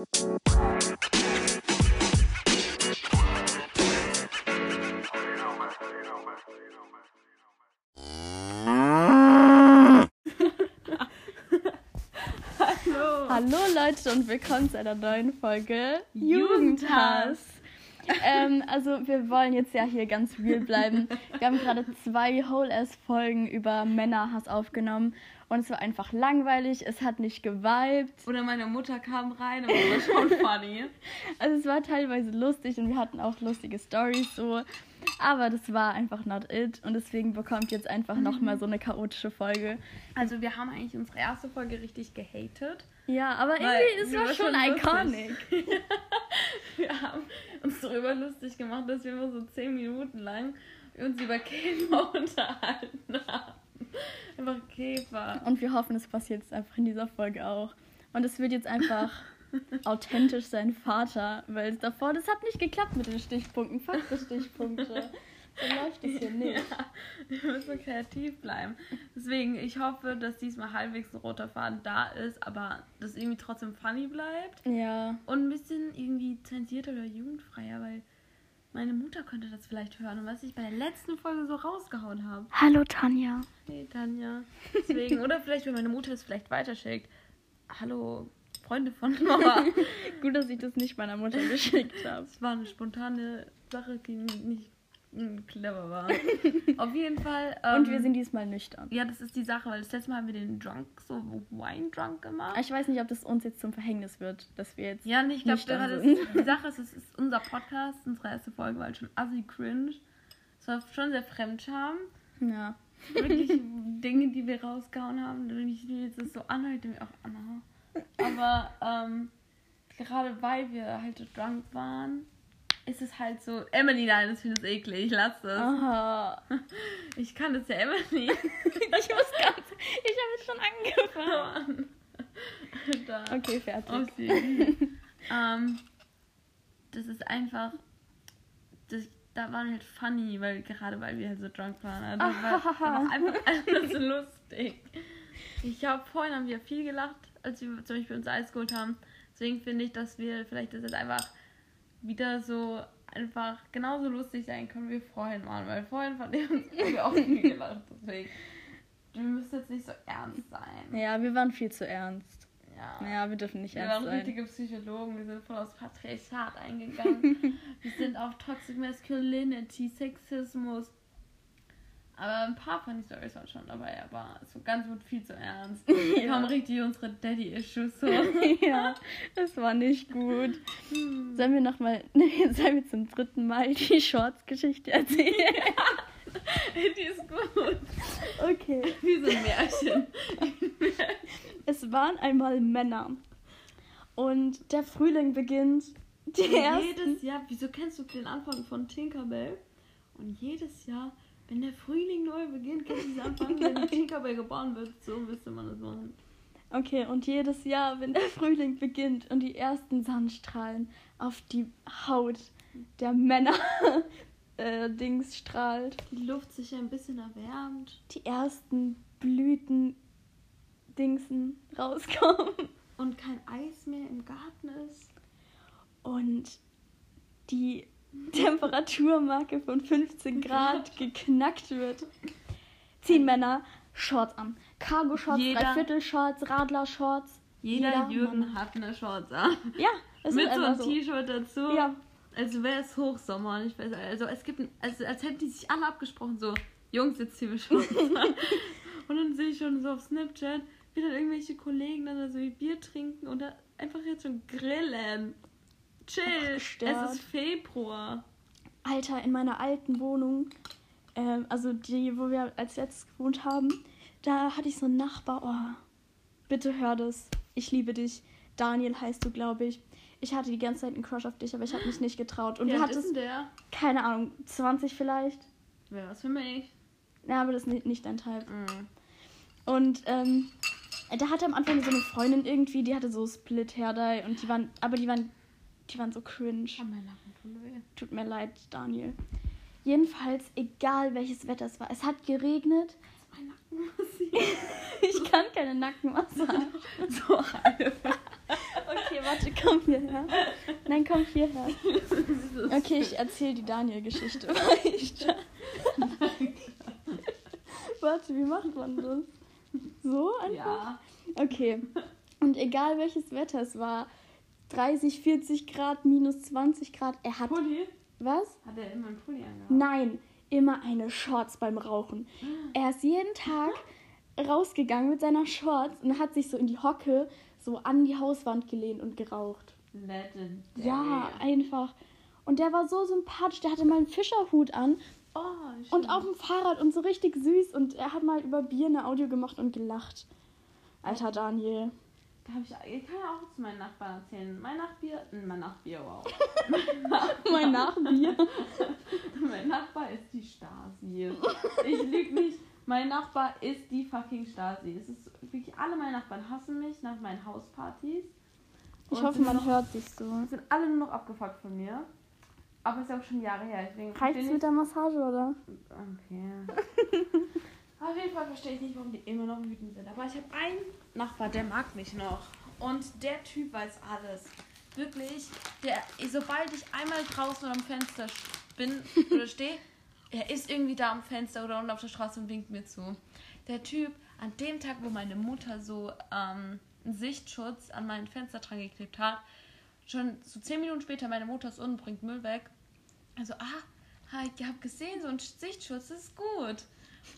Hallo Leute und willkommen zu einer neuen Folge Jugendhass. ähm, also wir wollen jetzt ja hier ganz real bleiben. Wir haben gerade zwei Whole-Ass-Folgen über Männerhass aufgenommen und es war einfach langweilig, es hat nicht geweibt. Oder meine Mutter kam rein und war schon funny. Also es war teilweise lustig und wir hatten auch lustige Stories so. Aber das war einfach not it und deswegen bekommt jetzt einfach nochmal so eine chaotische Folge. Also wir haben eigentlich unsere erste Folge richtig gehatet. Ja, aber irgendwie, es war war schon schon iconic. Wir haben uns darüber lustig gemacht, dass wir immer so 10 Minuten lang uns über Käfer unterhalten haben. Einfach Käfer. Und wir hoffen, es passiert jetzt einfach in dieser Folge auch. Und es wird jetzt einfach authentisch sein Vater, weil davor, das hat nicht geklappt mit den Stichpunkten. Faktenstichpunkte. So läuft es hier nicht. Ja, wir müssen kreativ bleiben. Deswegen, ich hoffe, dass diesmal halbwegs ein roter Faden da ist, aber dass irgendwie trotzdem funny bleibt. Ja. Und ein bisschen irgendwie zensierter oder jugendfreier, weil meine Mutter könnte das vielleicht hören und was ich bei der letzten Folge so rausgehauen habe. Hallo Tanja. Hey Tanja. Deswegen, oder vielleicht, wenn meine Mutter es vielleicht weiterschickt. Hallo, Freunde von Mama. Gut, dass ich das nicht meiner Mutter geschickt habe. Es war eine spontane Sache, die nicht clever war. Auf jeden Fall. Und ähm, wir sind diesmal nüchtern. Ja, das ist die Sache, weil das letzte Mal haben wir den Drunk, so Wine Drunk gemacht. Ich weiß nicht, ob das uns jetzt zum Verhängnis wird, dass wir jetzt. Ja, nee, ich glaube, die. Sache ist, es ist unser Podcast, unsere erste Folge war halt schon assi cringe. Es war schon sehr Fremdscham. Ja. Wirklich Dinge, die wir rausgehauen haben. Wenn ich mir jetzt das so anhöre, ich auch, Anna. Aber ähm, gerade weil wir halt so drunk waren, ist es halt so. Emily, nein, das finde ich eklig, lass das. Aha. Ich kann das ja, Emily. Ich muss ganz. Ich habe jetzt schon angefangen. da. Okay, fertig. Oh, ähm, das ist einfach. Das, da waren halt funny, weil gerade weil wir halt so drunk waren. Also das war, das war einfach alles so lustig. Ich habe vorhin haben wir viel gelacht, als wir zum Beispiel uns Eis geholt haben. Deswegen finde ich, dass wir vielleicht das jetzt einfach wieder so einfach genauso lustig sein können wie vorhin waren. Weil vorhin fand ich uns haben wir auch viel gelacht. Deswegen. Wir müssen jetzt nicht so ernst sein. Ja, wir waren viel zu ernst. Ja. Ja, wir dürfen nicht Wir ernst waren sein. richtige Psychologen, wir sind voll aufs Patriarchat eingegangen. wir sind auf Toxic Masculinity, Sexismus. Aber ein paar von den Stories waren schon dabei, aber so ganz wird viel zu ernst. Wir Ja. haben richtig unsere Daddy-Issues so. ja, das war nicht gut. Sollen wir nochmal, nee, sollen wir zum dritten Mal die Shorts-Geschichte erzählen? Die ist gut. Okay. Wie so ein Märchen. Es waren einmal Männer. Und der Frühling beginnt. Die ersten. jedes Jahr, wieso kennst du den Anfang von Tinkerbell? Und jedes Jahr, wenn der Frühling neu beginnt, kennst du diesen Anfang, wenn die Tinkerbell geboren wird, so müsste man das machen. Okay, und jedes Jahr, wenn der Frühling beginnt und die ersten Sonnenstrahlen auf die Haut der Männer äh, Dings strahlt, Die Luft sich ein bisschen erwärmt. die ersten Blüten Dingsen rauskommen und kein Eis mehr im Garten ist. und die Temperaturmarke von 15 Grad geknackt wird, ziehen Männer Shorts an. Cargo-Shorts, Dreiviertel-Shorts, Radler-Shorts. Jeder, Jeder Jürgen Mann. hat eine Shorts an. Ja, es Mit ist so einem so. T-Shirt dazu. Ja, Also wäre es Hochsommer. Und ich weiß, also es gibt, ein- also als hätten die sich alle abgesprochen, so, Jungs, jetzt ziehen wir Shorts an. Und dann sehe ich schon so auf Snapchat, wie dann irgendwelche Kollegen dann da so ihr Bier trinken oder einfach jetzt schon grillen. Chill, Ach, es gestört. ist Februar. Alter, in meiner alten Wohnung, ähm, also die, wo wir als letztes gewohnt haben, da hatte ich so einen Nachbar. Oh, bitte hör das. Ich liebe dich. Daniel heißt du, glaube ich. Ich hatte die ganze Zeit einen Crush auf dich, aber ich habe mich nicht getraut. Und Wie du alt ist hattest, denn der? keine Ahnung, 20 vielleicht. Wäre was für mich. Ja, aber das ist nicht, nicht dein Type. Mhm. Und ähm, da hatte am Anfang so eine Freundin irgendwie, die hatte so Split Hair Dye und die waren, aber die waren, die waren so cringe. Oh, mein Nacken tut weh. Tut mir leid, Daniel. Jedenfalls, egal welches Wetter es war, es hat geregnet. Mein Nacken. Ich kann keine Nackenmassage. so halb. Okay, warte, komm hierher. Nein, komm hierher. Okay, ich erzähle die Daniel-Geschichte weiter. warte, wie macht man das? So einfach? Ja. Okay. Und egal welches Wetter es war, 30, 40 Grad, minus 20 Grad, er hat. Pulli? Was? Hat er immer einen Pulli angehabt? Nein, immer eine Shorts beim Rauchen. Er ist jeden Tag rausgegangen mit seiner Shorts und hat sich so in die Hocke so an die Hauswand gelehnt und geraucht. Legend. Ja, einfach. Und der war so sympathisch. Der hatte mal einen Fischerhut an. Oh, und auf dem Fahrrad und so richtig süß. Und er hat mal über Bier eine Audio gemacht und gelacht. Alter Daniel. Da hab ich, ich kann ja auch zu meinen Nachbarn erzählen. Mein Nachbier, mein Nachbier, wow. mein Nachbier. mein Nachbar ist die Stasi. Ich lüge nicht. Mein Nachbar ist die fucking Stasi. Es ist wirklich, alle meine Nachbarn hassen mich nach meinen Hauspartys. Ich hoffe, man noch, hört dich so. Sind alle nur noch abgefuckt von mir. Aber es ist auch schon Jahre her. Reicht es mit der Massage, oder? Okay. Auf jeden Fall verstehe ich nicht, warum die immer noch wütend sind. Aber ich habe einen Nachbar, der mag mich noch. Und der Typ weiß alles. Wirklich, der, sobald ich einmal draußen am Fenster bin oder stehe, er ist irgendwie da am Fenster oder unten auf der Straße und winkt mir zu. Der Typ, an dem Tag, wo meine Mutter so ähm, einen Sichtschutz an mein Fenster dran geklebt hat, schon so zehn Minuten später, meine Mutter ist unten, bringt Müll weg. Also, ah, ich habe gesehen, so ein Sichtschutz, ist gut.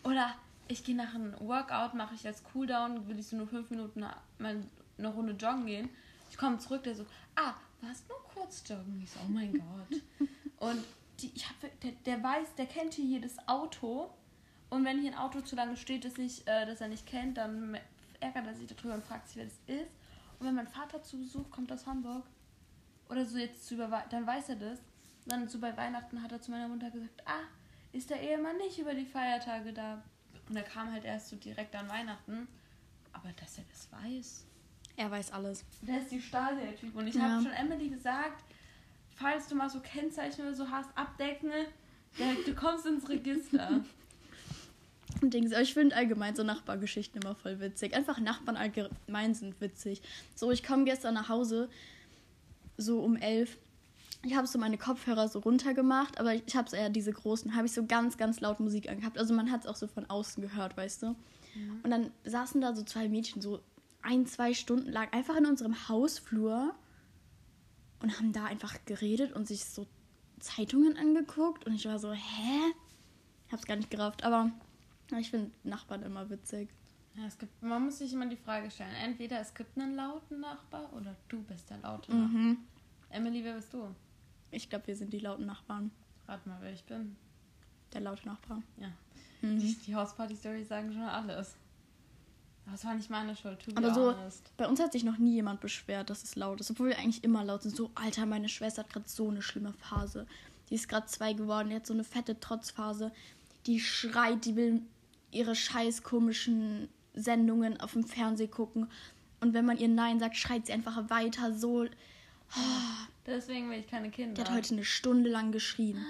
Oder ich gehe nach einem Workout, mache ich als Cooldown, will ich so nur fünf Minuten mal eine Runde joggen gehen. Ich komme zurück, der so, ah, warst nur kurz joggen? Ich so, oh mein Gott. Und die, ich hab, der, der weiß, der kennt hier jedes Auto. Und wenn hier ein Auto zu lange steht, das, ich, äh, das er nicht kennt, dann ärgert er sich darüber und fragt sich, wer das ist. Und wenn mein Vater zu Besuch kommt aus Hamburg, oder so jetzt zu über dann weiß er das. Dann so bei Weihnachten hat er zu meiner Mutter gesagt, ah, ist der Ehemann nicht über die Feiertage da? Und er kam halt erst so direkt an Weihnachten. Aber dass er das weiß. Er weiß alles. Der ist die Stasi, der Typ. Und ich ja. habe schon Emily gesagt, falls du mal so Kennzeichen oder so hast, abdecken, du kommst ins Register. Dings. Aber ich finde allgemein so Nachbargeschichten immer voll witzig. Einfach Nachbarn allgemein sind witzig. So, ich komme gestern nach Hause, so um elf. Ich habe so meine Kopfhörer so runtergemacht, aber ich, ich habe so eher diese großen, habe ich so ganz, ganz laut Musik angehabt. Also man hat es auch so von außen gehört, weißt du. Mhm. Und dann saßen da so zwei Mädchen so ein, zwei Stunden lang einfach in unserem Hausflur und haben da einfach geredet und sich so Zeitungen angeguckt und ich war so, hä? Ich hab's gar nicht gerafft, aber ich finde Nachbarn immer witzig. Ja, es gibt, man muss sich immer die Frage stellen, entweder es gibt einen lauten Nachbar oder du bist der laute Nachbar. Mhm. Emily, wer bist du? Ich glaube, wir sind die lauten Nachbarn. Rat mal, wer ich bin. Der laute Nachbar. Ja. Mhm. Die, die Hausparty-Stories sagen schon alles. Das war nicht meine Schuld, to Aber so, bei uns hat sich noch nie jemand beschwert, dass es laut ist. Obwohl wir eigentlich immer laut sind. So, Alter, meine Schwester hat gerade so eine schlimme Phase. Die ist gerade zwei geworden, die hat so eine fette Trotzphase. Die schreit, die will ihre scheiß komischen Sendungen auf dem Fernsehen gucken. Und wenn man ihr Nein sagt, schreit sie einfach weiter so. Oh. Deswegen will ich keine Kinder. Die hat heute eine Stunde lang geschrien.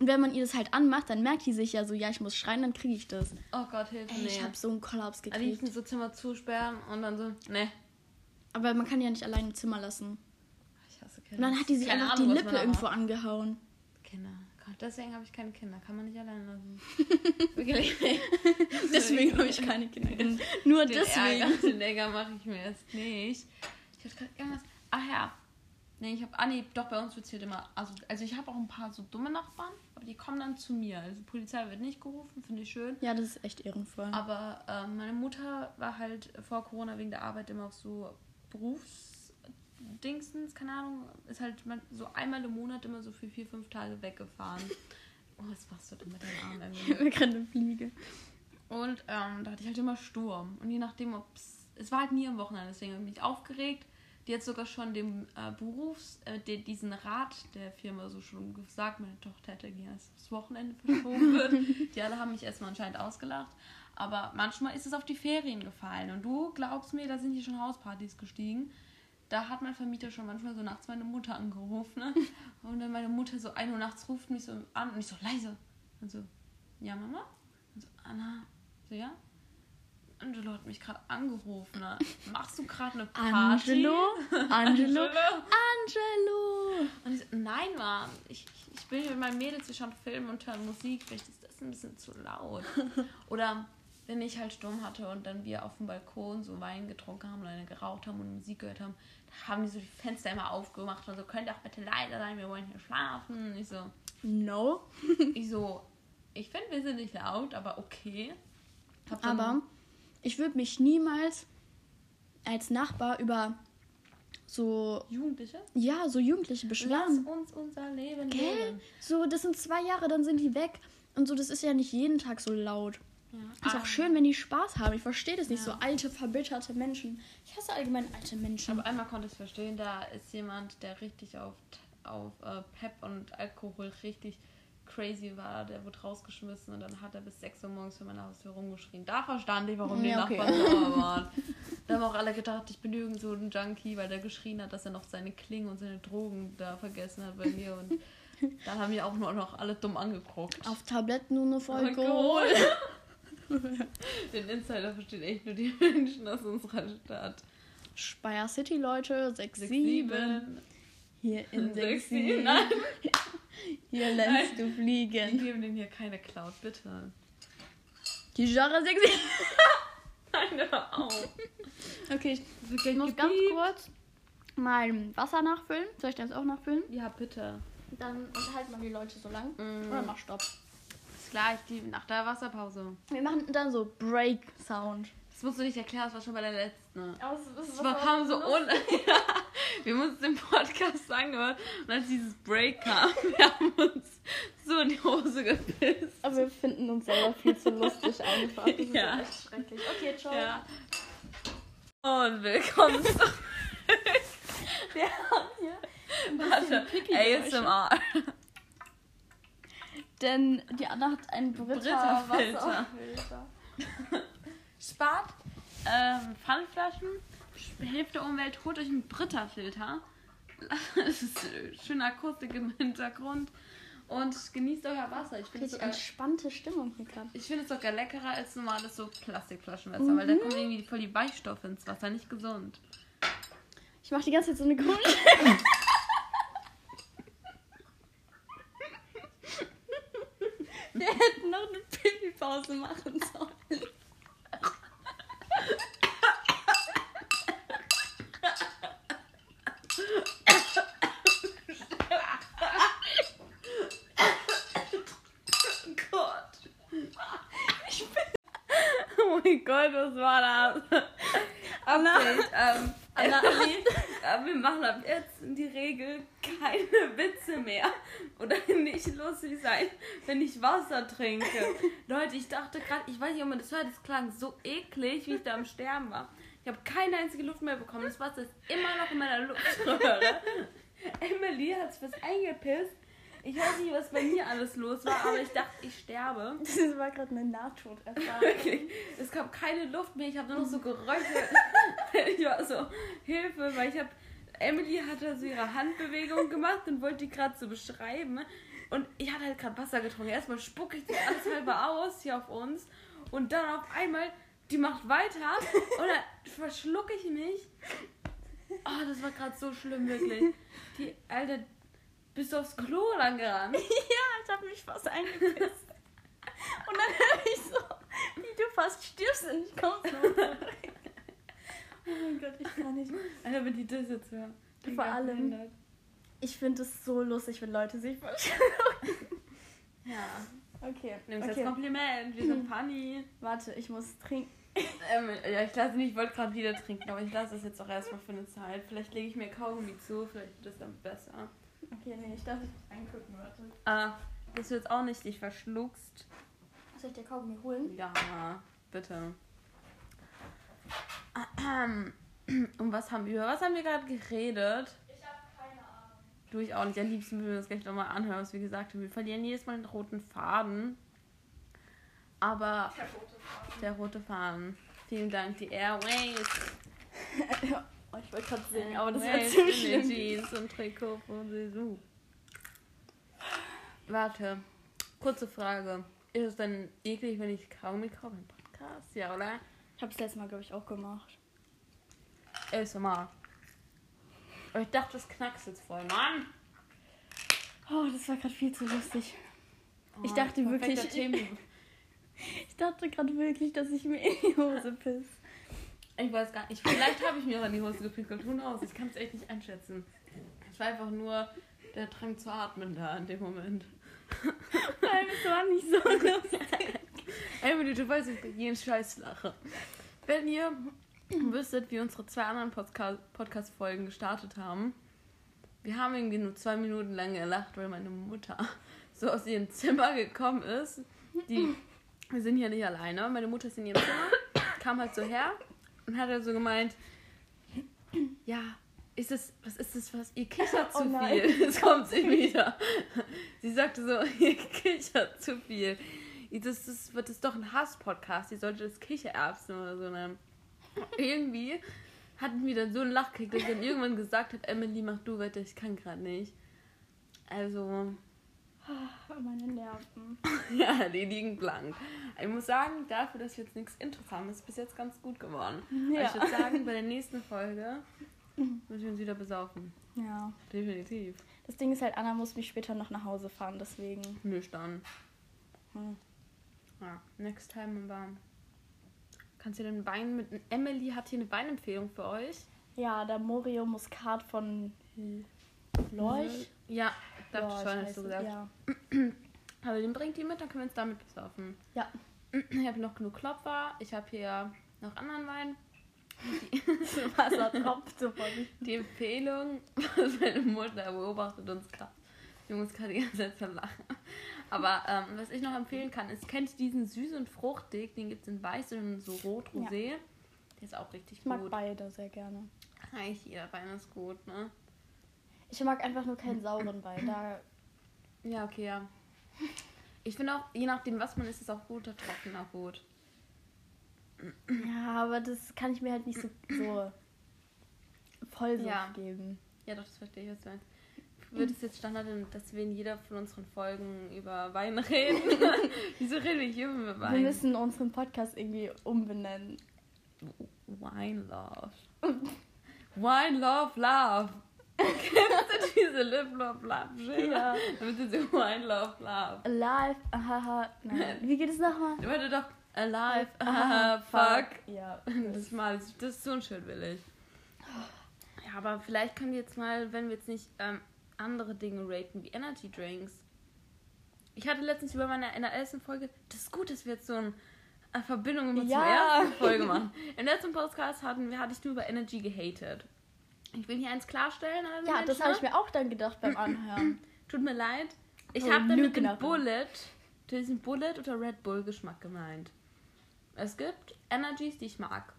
Und wenn man ihr das halt anmacht, dann merkt die sich ja so, ja, ich muss schreien, dann kriege ich das. Oh Gott, hilf mir. Ich habe so einen Kollaps gekriegt. Am liebsten so Zimmer zusperren und dann so, ne. Aber man kann ja nicht allein im Zimmer lassen. Ich hasse Kinder. Und dann hat die sich keine einfach Ahnung, die Lippe irgendwo angehauen. Kinder. Gott, deswegen habe ich keine Kinder. Kann man nicht allein lassen. deswegen habe ich keine Kinder. Nur den deswegen. Ärger, den Ärger mache ich mir erst nicht. Ich hatte gerade irgendwas. Ach ja, Nee, ich habe, ah nee, doch bei uns wird es halt immer, also, also ich habe auch ein paar so dumme Nachbarn, aber die kommen dann zu mir. Also Polizei wird nicht gerufen, finde ich schön. Ja, das ist echt ehrenvoll. Aber äh, meine Mutter war halt vor Corona wegen der Arbeit immer auf so Berufsdingsens, keine Ahnung, ist halt so einmal im Monat immer so für vier, fünf Tage weggefahren. Oh, was machst du denn mit deinem Arm irgendwie? Ich habe gerade eine Fliege. Und ähm, da hatte ich halt immer Sturm. Und je nachdem, ob es war halt nie am Wochenende, deswegen habe ich aufgeregt die hat sogar schon dem äh, Berufs, äh, de, diesen Rat der Firma so schon gesagt, meine Tochter hätte gerne das Wochenende verschoben wird. die alle haben mich erstmal anscheinend ausgelacht. Aber manchmal ist es auf die Ferien gefallen. Und du glaubst mir, da sind hier schon Hauspartys gestiegen. Da hat mein Vermieter schon manchmal so nachts meine Mutter angerufen. Ne? Und dann meine Mutter so 1 Uhr nachts ruft mich so an und ich so leise. Und so, ja, Mama? Und so, Anna. So, ja? Angelo hat mich gerade angerufen. Ne? Machst du gerade eine Party? Angelo? Angelo? Angelo? Und ich so, nein, Mann, ich, ich, bin mit meinen Mädels, wir schauen Film und hören Musik, vielleicht ist das ein bisschen zu laut. Oder wenn ich halt Sturm hatte und dann wir auf dem Balkon so Wein getrunken haben oder eine geraucht haben und Musik gehört haben, da haben die so die Fenster immer aufgemacht und so, könnt ihr auch bitte leiser sein, wir wollen hier schlafen. Und ich so, No. ich so, ich finde, wir sind nicht laut, aber okay. Hab Aber ich würde mich niemals als Nachbar über so, Jugendliche? ja, so Jugendliche Lass beschweren. uns unser Leben Gell? leben. So, das sind zwei Jahre, dann sind die weg. Und so, das ist ja nicht jeden Tag so laut. Ja. Ist auch schön, wenn die Spaß haben. Ich verstehe das nicht. Ja. So alte, verbitterte Menschen. Ich hasse allgemein alte Menschen. Aber einmal konnte ich es verstehen, da ist jemand, der richtig auf, auf äh, Pep und Alkohol richtig crazy war, der wurde rausgeschmissen und dann hat er bis 6 Uhr morgens für meine Haustür rumgeschrien. Da verstand ich, warum die Ja, okay. Nachbarn sauer waren. Da haben auch alle gedacht, ich bin irgend so ein Junkie, weil der geschrien hat, dass er noch seine Klingen und seine Drogen da vergessen hat bei mir und dann haben die auch nur noch alle dumm angeguckt. Auf Tabletten nur Alkohol. Alkohol. Den Insider verstehen echt nur die Menschen aus unserer Stadt. Speyer City, Leute. 6, 6, 7. 7. Hier in 6, 6, 7. 7. Nein. Hier lernst du Wir fliegen. geben denen hier keine Cloud, bitte. Die Genre 6, 7. Nein, hör auf. Okay, ich, ich muss ganz kurz mein Wasser nachfüllen. Soll ich das auch nachfüllen? Ja, bitte. Dann unterhalten wir die Leute so lang. Mm. Oder mach Stopp. Ist gleich die, nach der Wasserpause. Wir machen dann so Break-Sound. Das musst du nicht erklären, das war schon bei der letzten. Das Das war, kam so un... ja, wir mussten den Podcast angehört und als dieses Break kam, wir haben uns so in die Hose gepisst. Aber wir finden uns selber viel zu lustig einfach. Das ist Ja. echt schrecklich. Okay, ciao. Ja. Und willkommen zurück. Wir haben hier Warte. ASMR. Denn die Anna hat einen Britta Brita-Filter. Wasserfilter. Spart ähm, Pfandflaschen, hilft der Umwelt, holt euch einen Britta-Filter. Es ist schöne Akustik im Hintergrund und genießt euer Wasser. Ich finde es entspannte Stimmung hier gerade. ich find es sogar leckerer als normales so Plastikflaschenwasser, weil da kommen irgendwie voll die Weichstoffe ins Wasser, nicht gesund. Ich mache die ganze Zeit so eine Grund. Wir hätten noch eine Pipi-Pause machen sollen. Gott. Oh mein Gott, was war das? Update. Ähm, Emily, äh, wir machen ab jetzt in die Regel keine Witze mehr. Oder nicht lustig sein, wenn ich Wasser trinke. Leute, ich dachte gerade, ich weiß nicht, ob man das hört, es klang so eklig, wie ich da am Sterben war. Ich habe keine einzige Luft mehr bekommen. Das Wasser ist immer noch in meiner Luftröhre. Emily hat es fast eingepisst. Ich weiß nicht, was bei mir alles los war, aber ich dachte, ich sterbe. Das war gerade eine Nahtoderfahrung. Wirklich. Es gab keine Luft mehr. Ich habe nur noch so Geräusche. ich war so, Hilfe, weil ich habe. Emily hatte so ihre Handbewegung gemacht und wollte die gerade so beschreiben. Und ich hatte halt gerade Wasser getrunken. Erstmal spucke ich das alles halber aus hier auf uns. Und dann auf einmal, die macht weiter. Und dann verschlucke ich mich. Oh, das war gerade so schlimm, wirklich. Die, Alter, bist du aufs Klo lang gerannt? Ja, ich habe mich fast eingepisst. Und dann höre ich so, wie du fast stirbst und ich komme so. Oh mein Gott, ich kann nicht. Alter, wenn die das jetzt hören. Vor allem- behindert. Ich finde es so lustig, wenn Leute sich verschlucken. Ja. Okay, Nimm's als okay. Kompliment, wir sind funny. Warte, ich muss trinken. Ähm, ja, ich lasse nicht, ich wollte gerade wieder trinken, aber ich lasse es jetzt auch erstmal für eine Zeit. Vielleicht lege ich mir Kaugummi zu, vielleicht wird es dann besser. Okay, nee, ich darf nicht reingucken, warte. Ah, dass du jetzt auch nicht dich verschluckst. Soll ich dir Kaugummi holen? Ja, bitte. Um was haben wir, über was haben wir gerade geredet? Du, ich auch nicht. Am liebsten würden wir das gleich nochmal anhören, was wir gesagt haben. Wir verlieren jedes Mal den roten Faden. Aber Der rote Faden. der rote Faden. Vielen Dank, die Airways. oh, ich wollte gerade singen, aber das Airways in den schlimm. Jeans und Trikot von Saison. Warte, kurze Frage. Ist es dann eklig, wenn ich Kaugummi kaufe im Podcast? Ja, oder? Ich habe es letztes Mal, glaube ich, auch gemacht. ASMR. Aber ich dachte, das knackst jetzt voll. Mann! Oh, das war gerade viel zu lustig. Ich Oh, dachte perfekter wirklich-. Ich dachte gerade wirklich, dass ich mir in die Hose piss. Ich weiß gar nicht. Vielleicht habe ich mir auch in die Hose gepinkelt. Who knows? Ich kann es echt nicht einschätzen. Es war einfach nur der Drang zu atmen da in dem Moment. Nein, das war nicht so lustig. Emily, du weißt, ich bei jedem Scheiß lache. Wenn ihr wüsstet, wie unsere zwei anderen Podca- Podcast-Folgen gestartet haben, wir haben irgendwie nur zwei Minuten lang gelacht, weil meine Mutter so aus ihrem Zimmer gekommen ist. Die, wir sind hier nicht alleine. Meine Mutter ist in ihrem Zimmer, kam halt so her und hat halt so gemeint, ja, ist es, was ist das, was, ihr kichert zu Oh viel. Jetzt kommt sie wieder. Sie sagte so, ihr kichert zu viel. Das, das wird es doch ein Hass-Podcast. Ihr solltet das Kichererbsen oder so nennen. Irgendwie hatten wir dann so einen Lachkick, dass ich dann irgendwann gesagt habe, Emily, mach du weiter, ich kann gerade nicht. Also, Oh, meine Nerven. ja, die liegen blank. Ich muss sagen, dafür, dass wir jetzt nichts Intros haben, ist es bis jetzt ganz gut geworden. Ja. Ich würde sagen, bei der nächsten Folge müssen wir uns wieder besaufen. Ja. Definitiv. Das Ding ist halt, Anna muss mich später noch nach Hause fahren, deswegen. Nüchtern. Hm. Ja, next time aber. Kannst du den Wein mit. Emily hat hier eine Weinempfehlung für euch. Ja, der Morio Muskat von Lorch. Ja, Lorch ich schon, hast du es, gesagt. Ja. Aber den bringt die mit, dann können wir uns damit besaufen. ja. Ich habe noch genug Klopfer. Ich habe hier noch anderen Wein. Das Wasser tropft sich. Die Empfehlung, was meine Mutter beobachtet uns gerade. Ich muss gerade die ganze Zeit so lachen. Aber ähm, was ich noch empfehlen kann, ist, kennt ihr diesen süß und fruchtig? Den gibt es in weiß und so rot-rosé. Der ist auch richtig Ich mag gut. beide sehr gerne. Eigentlich jeder Wein ist gut, ne? Ich mag einfach nur keinen sauren Wein. Da Ja, okay, ja. Ich finde auch, je nachdem, was man isst, ist auch guter trockener gut. Ja, aber das kann ich mir halt nicht so, so voll so Ja. geben. Ja, doch, das verstehe ich, was du meinst. Wird es jetzt Standard, dass wir in jeder von unseren Folgen über Wein reden? Wieso reden wir hier über Wir Wein? müssen unseren Podcast irgendwie umbenennen. Wine Love. Wine Love Love. Kennst du diese Lip Love Love Schilder? Ja. Damit sie so Wine Love Love. Alive, ahaha. Nein. Wie geht es nochmal? Warte doch. Alive, ah, fuck. Ja. Das mal, das ist so schön willig. Ja, aber vielleicht können wir jetzt mal, wenn wir jetzt nicht ähm, andere Dinge raten, wie Energy Drinks. Ich hatte letztens über meine in der ersten Folge, das ist gut, dass wir jetzt so eine äh, Verbindung immer zur Ja. ersten Folge machen. Im letzten Podcast hatten wir, hatte ich nur über Energy gehatet. Ich will hier eins klarstellen. alle Ja, das Menschen. habe ich mir auch dann gedacht beim Anhören. Tut mir leid. Ich Oh, habe damit den Lügnerin. Bullet, diesen Bullet oder Red Bull Geschmack gemeint. Es gibt Energies, die ich mag.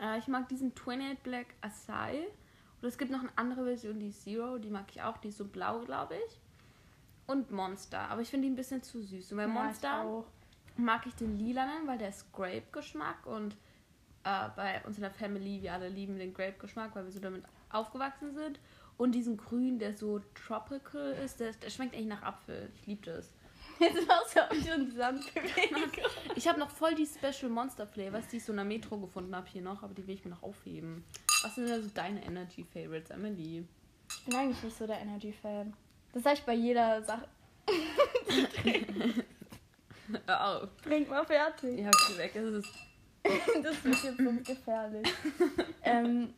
Äh, ich mag diesen 28 Black Acai. Und es gibt noch eine andere Version, die ist Zero. Die mag ich auch. Die ist so blau, glaube ich. Und Monster. Aber ich finde die ein bisschen zu süß. Und bei Ja, ich Monster auch. mag ich den lilanen, weil der ist Grape-Geschmack. Und äh, bei uns in der Family, wir alle lieben den Grape-Geschmack, weil wir so damit aufgewachsen sind. Und diesen grün, der so tropical ist, der, der schmeckt eigentlich nach Apfel. Ich liebe das. Jetzt machst du auch schon Sandbewegung. Ich habe noch voll die Special Monster Flavors, die ich so in der Metro gefunden habe hier noch, aber die will ich mir noch aufheben. Was sind denn so deine Energy Favorites, Emily? Ich bin eigentlich nicht so der Energy-Fan. Das sage ich bei jeder Sache. Hör auf. Trink mal fertig. Ich hab sie weg. Das ist Das wird jetzt so gefährlich. ähm,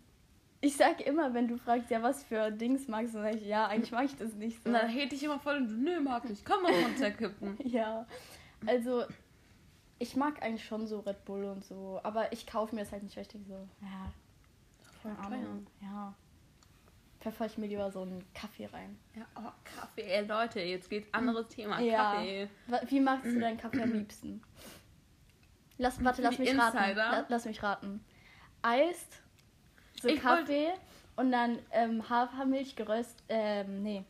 ich sag immer, wenn du fragst, ja, was für Dings magst du, sag ich, ja, eigentlich mag ich das nicht so. und dann hate ich immer voll und du, nö, mag nicht. Komm mal runterkippen. Ja, also ich mag eigentlich schon so Red Bull und so, aber ich kaufe mir das halt nicht richtig so. Ja, Voll Ahnung. Ja. Pfeffer ich mir lieber so einen Kaffee rein. Ja, oh, Kaffee, ey, Leute, jetzt geht's anderes Thema. Ja. Kaffee. Wie magst du deinen Kaffee am liebsten? Lass, warte, lass Die mich raten. Insider. La, lass mich raten. Eist, so Ich wollt- Kaffee und dann ähm, Hafermilch geröstet, ähm, nee,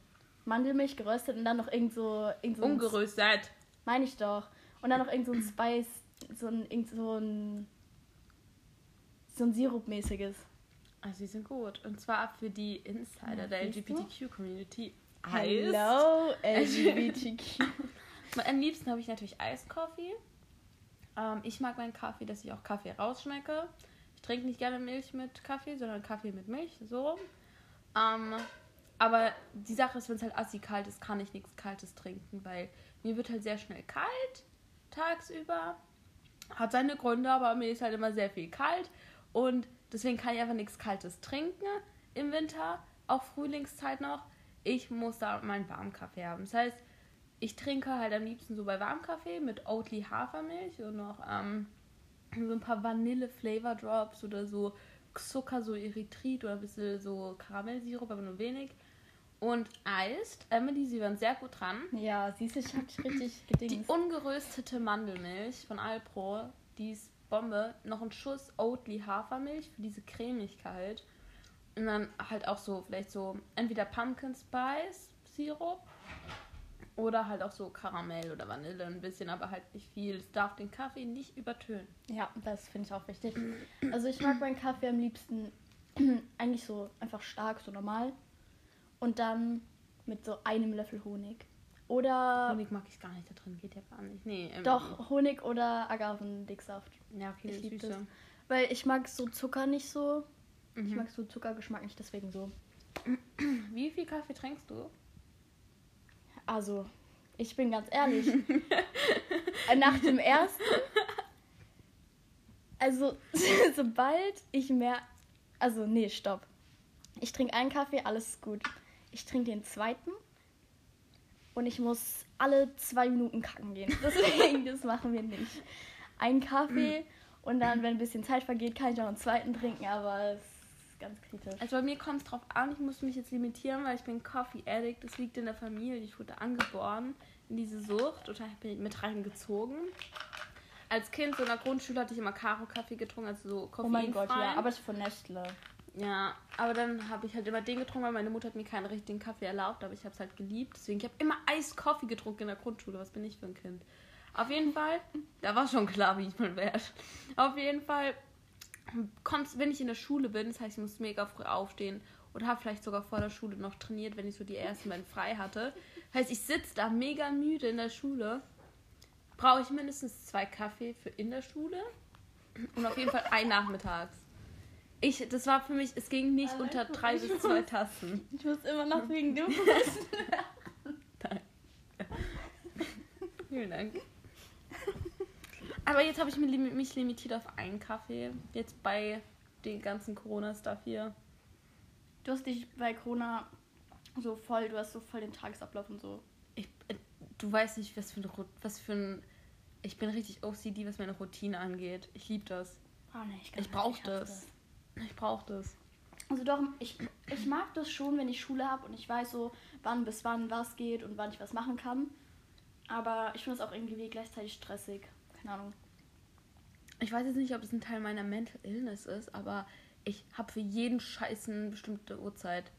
Mandelmilch geröstet und dann noch irgend so, irgend so Ungeröstet. Meine ich doch. Und dann noch irgend so ein Spice, so ein, irgend so ein, so ein Sirup-mäßiges. Also, die sind gut. Und zwar für die Insider Ja, der? LGBTQ-Community. Hello, LGBTQ. Am liebsten habe ich natürlich Eiskoffee. Ähm, ich mag meinen Kaffee, dass ich auch Kaffee rausschmecke. Ich trinke nicht gerne Milch mit Kaffee, sondern Kaffee mit Milch, so. Ähm, aber die Sache ist, wenn es halt assi kalt ist, kann ich nichts Kaltes trinken, weil mir wird halt sehr schnell kalt tagsüber. Hat seine Gründe, aber mir ist halt immer sehr viel kalt. Und deswegen kann ich einfach nichts Kaltes trinken im Winter, auch Frühlingszeit noch. Ich muss da meinen warmen Kaffee haben. Das heißt, ich trinke halt am liebsten so bei Warmkaffee mit Oatly Hafermilch und noch ähm, so ein paar Vanille Flavor Drops oder so Zucker, so Erythrit oder ein bisschen so Karamellsirup, aber nur wenig. Und Eist, Emily, sie waren sehr gut dran. Ja, ich hab dich richtig gedingst. Die ungeröstete Mandelmilch von Alpro, die ist Bombe. Noch ein Schuss Oatly Hafermilch für diese Cremigkeit. Und dann halt auch so, vielleicht so entweder Pumpkin Spice Sirup oder halt auch so Karamell oder Vanille ein bisschen, aber halt nicht viel. Es darf den Kaffee nicht übertönen. Ja, das finde ich auch wichtig. Also ich mag meinen Kaffee am liebsten eigentlich so einfach stark, so normal. Und dann mit so einem Löffel Honig. Oder. Honig mag ich gar nicht da drin, geht ja gar nicht. Nee, ähm, Doch, Honig oder Agavendicksaft. Ja, okay, ich liebe das. Weil ich mag so Zucker nicht so. Ich Mhm. mag so Zuckergeschmack nicht, deswegen so. Wie viel Kaffee trinkst du? Also, ich bin ganz ehrlich. Nach dem ersten. Also, sobald ich mehr. Also, nee, stopp. Ich trinke einen Kaffee, alles ist gut. Ich trinke den zweiten. Und ich muss alle zwei Minuten kacken gehen. Deswegen, das machen wir nicht. Ein Kaffee und dann, wenn ein bisschen Zeit vergeht, kann ich noch einen zweiten trinken, aber es ist ganz kritisch. Also bei mir kommt es drauf an, ich muss mich jetzt limitieren, weil ich bin Coffee Addict. Das liegt in der Familie. Ich wurde angeboren in diese Sucht und da bin ich mit reingezogen. Als Kind so in der Grundschule hatte ich immer Karo-Kaffee getrunken, also so Oh mein Gott, ja, aber das ist von Nestle. Ja, aber dann habe ich halt immer den getrunken, weil meine Mutter hat mir keinen richtigen Kaffee erlaubt, aber ich habe es halt geliebt. Deswegen, ich habe immer Eiskaffee getrunken in der Grundschule. Was bin ich für ein Kind? Auf jeden Fall, da war schon klar, wie ich mal werde. Auf jeden Fall, kommt's, wenn ich in der Schule bin, das heißt, ich muss mega früh aufstehen oder habe vielleicht sogar vor der Schule noch trainiert, wenn ich so die ersten beiden frei hatte. Das heißt, ich sitze da mega müde in der Schule, brauche ich mindestens zwei Kaffee für in der Schule und auf jeden Fall ein nachmittags. Ich, das war für mich, es ging nicht Allein unter drei bis zwei Tassen. Ich muss immer noch wegen dem Vielen Dank. Aber jetzt habe ich mich lim- mich limitiert auf einen Kaffee. Jetzt bei den ganzen Corona-Stuff hier. Du hast dich bei Corona so voll, du hast so voll den Tagesablauf und so. Ich, äh, du weißt nicht, was für, ein, was für ein. Ich bin richtig OCD, was meine Routine angeht. Ich liebe das. Oh nee, ich, Ich brauche hasse das. Ich brauche das. Also doch, ich, ich mag das schon, wenn ich Schule habe und ich weiß so, wann bis wann was geht und wann ich was machen kann. Aber ich finde es auch irgendwie gleichzeitig stressig. Keine Ahnung. Ich weiß jetzt nicht, ob es ein Teil meiner Mental Illness ist, aber ich habe für jeden Scheiß eine bestimmte Uhrzeit.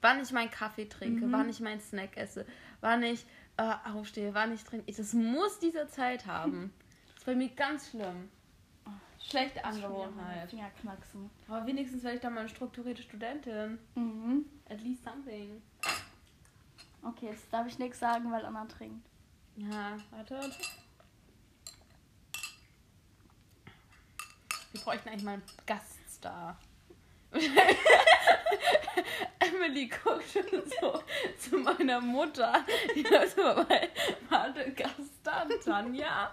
Wann ich meinen Kaffee trinke, Mhm. wann ich meinen Snack esse, wann ich äh, aufstehe, wann ich trinke. Ich- Das muss diese Zeit haben. Das ist bei mir ganz schlimm. Schlechte wieder meine Angewohnheit. Finger knacksen. Aber wenigstens werde ich dann mal eine strukturierte Studentin. Mhm. At least something. Okay, jetzt darf ich nichts sagen, weil Anna trinkt. Ja, warte. Wir bräuchten eigentlich mal einen Gaststar. Emily guckt schon so zu meiner Mutter. Ja, so, weil, warte, Gaststar, Tanja.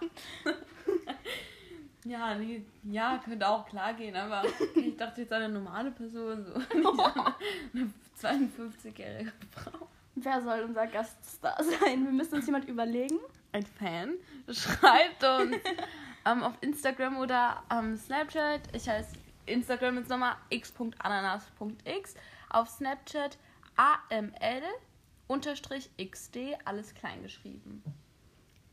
Ja, nee, ja, könnte auch klar gehen, aber ich dachte jetzt an eine normale Person, so nicht an eine 52-jährige Frau. Wer soll unser Gaststar sein? Wir müssen uns jemand überlegen. ein Fan, schreibt uns ähm, auf Instagram oder am Snapchat. Ich heiße Instagram jetzt nochmal x.ananas.x. Auf Snapchat aml unterstrich xd, alles klein geschrieben.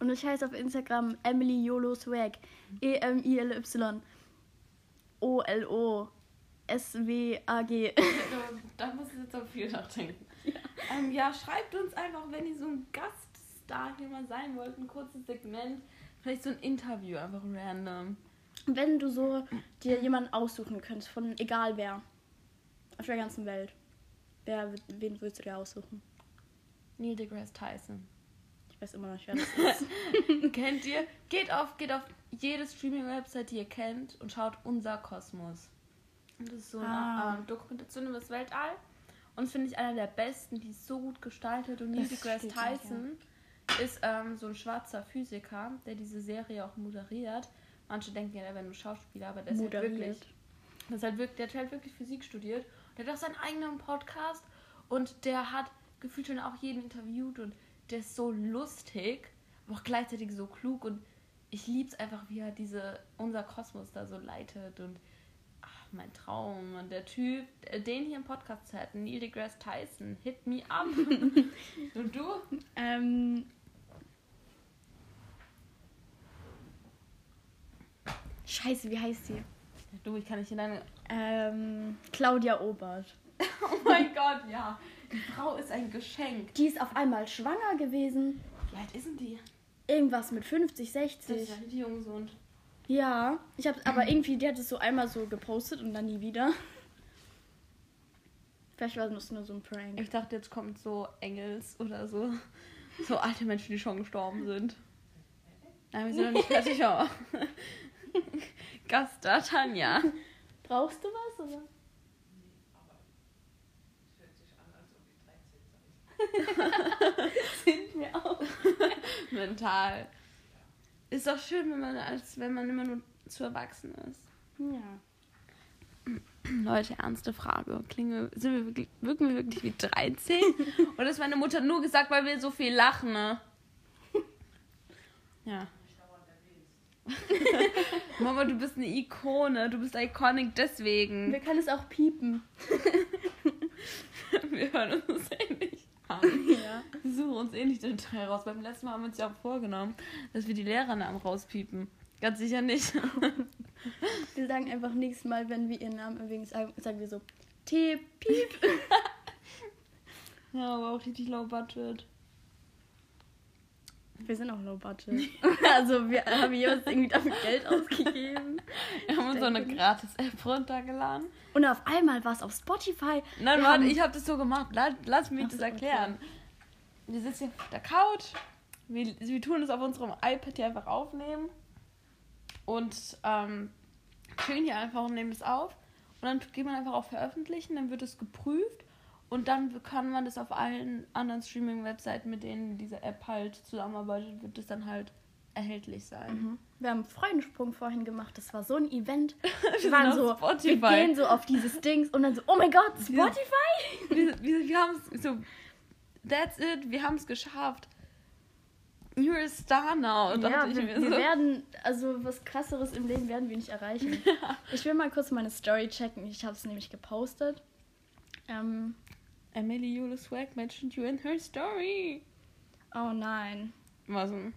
Und ich heiße auf Instagram Emily YOLO Swag. E-M-I-L-Y. O-L-O. S-W-A-G. Da muss ich jetzt auch viel nachdenken. Ja. Ähm, ja, schreibt uns einfach, wenn ihr so ein Gaststar hier mal sein wollt, ein kurzes Segment, vielleicht so ein Interview, einfach random. Wenn du so dir jemanden aussuchen könntest, von egal wer, auf der ganzen Welt, wer, wen würdest du dir aussuchen? Neil deGrasse Tyson. Ich weiß immer noch nicht, wer das ist. Kennt ihr? Geht auf, geht auf jede Streaming-Website, die ihr kennt, und schaut Unser Kosmos. Und das ist so eine Ah. ähm, Dokumentation über das Weltall. Und finde ich einer der besten, die ist so gut gestaltet. Und Neil deGrasse Tyson ist ähm, so ein schwarzer Physiker, der diese Serie auch moderiert. Manche denken ja, er wäre nur Schauspieler, aber der ist halt Moderiert. wirklich das halt wirklich, der hat halt wirklich Physik studiert. Der hat auch seinen eigenen Podcast und der hat gefühlt schon auch jeden interviewt und der ist so lustig, aber auch gleichzeitig so klug und ich lieb's einfach, wie er diese, unser Kosmos da so leitet und ach, mein Traum. Und der Typ, äh, den hier im Podcast zu hätten, Neil deGrasse Tyson, hit me up. und du? Ähm, Scheiße, wie heißt sie? Du, ich kann nicht in deine... Ähm, Claudia Obert. Oh mein Gott, ja. Die Frau ist ein Geschenk. Die ist auf einmal schwanger gewesen. Wie alt ist denn die? Irgendwas mit 50, Das 60. ist ja richtig ungesund. Ja, ich habe aber irgendwie, die hat es so einmal so gepostet und dann nie wieder. Vielleicht war es nur so ein Prank. Ich dachte, jetzt kommt so Engels oder so. So alte Menschen, die schon gestorben sind. Nein, wir sind noch nicht fertig, aber. Gast da, Tanja. Brauchst du was oder? Sind wir auch. Mental. Ist doch schön, wenn man, als wenn man immer nur zu erwachsen ist. Ja. Leute, ernste Frage. Klingen wir, sind wir wirklich, wirken wir wirklich wie 13? Oder ist meine Mutter nur gesagt, weil wir so viel lachen, ne? Ja. Mama, du bist eine Ikone. Du bist iconic deswegen. Wir können es auch piepen. Wir hören uns ähnlich an. Ja. Wir suchen uns ähnlich den Teil raus. Beim letzten Mal haben wir uns ja auch vorgenommen, dass wir die Lehrernamen rauspiepen. Ganz sicher nicht. Wir sagen einfach nächstes Mal, wenn wir ihren Namen erwähnen, sagen, sagen wir so Tee, piep. Ja, aber auch richtig low budget. Wir sind auch low budget. also wir haben jeweils irgendwie dafür Geld ausgegeben. Wir haben uns so eine. Gratis-App runtergeladen. Und auf einmal war es auf Spotify. Nein, warte, ich habe das so gemacht. Lass, lass mich Ach das erklären. Wir sitzen hier auf der Couch. Wir, wir tun es auf unserem iPad hier einfach aufnehmen. Und ähm, chillen hier einfach und nehmen das auf. Und dann geht man einfach auf Veröffentlichen, dann wird es geprüft. Und dann kann man das auf allen anderen Streaming-Webseiten, mit denen diese App halt zusammenarbeitet, wird es dann halt erhältlich sein. Mhm. Wir haben einen Freudensprung vorhin gemacht. Das war so ein Event. Wir sind waren auf so, Spotify. wir gehen so auf dieses Dings und dann so, oh mein Gott, Spotify? wir, wir, wir haben es so, that's it, wir haben es geschafft. You're a star now, dachte Ja, ich wir, mir wir so. werden, also was krasseres im Leben werden wir nicht erreichen. Ich will mal kurz meine Story checken. Ich habe es nämlich gepostet. Ähm, Emily Yule Swag mentioned you in her story. oh nein. Was denn?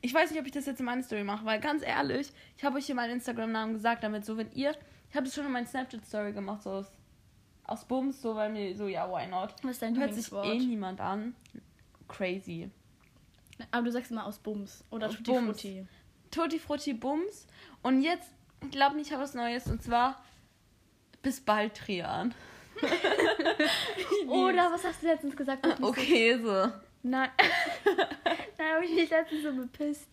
Ich weiß nicht, ob ich das jetzt in meine Story mache, weil ganz ehrlich, ich habe euch hier meinen Instagram-Namen gesagt, damit so, wenn ihr, ich habe das schon in meinen Snapchat-Story gemacht, so aus, aus Bums, so, weil mir so, ja, why not? Was ist dein Hört sich eh niemand an. Crazy. Aber du sagst immer aus Bums oder Aus Tutti Bums. Frutti. Tutti Frutti Bums. Und jetzt, ich glaube nicht, ich habe was Neues. Und zwar, bis bald, Trian. Oder was hast du letztens gesagt? Okay, so. Nein. nein, habe ich mich letztens so bepisst.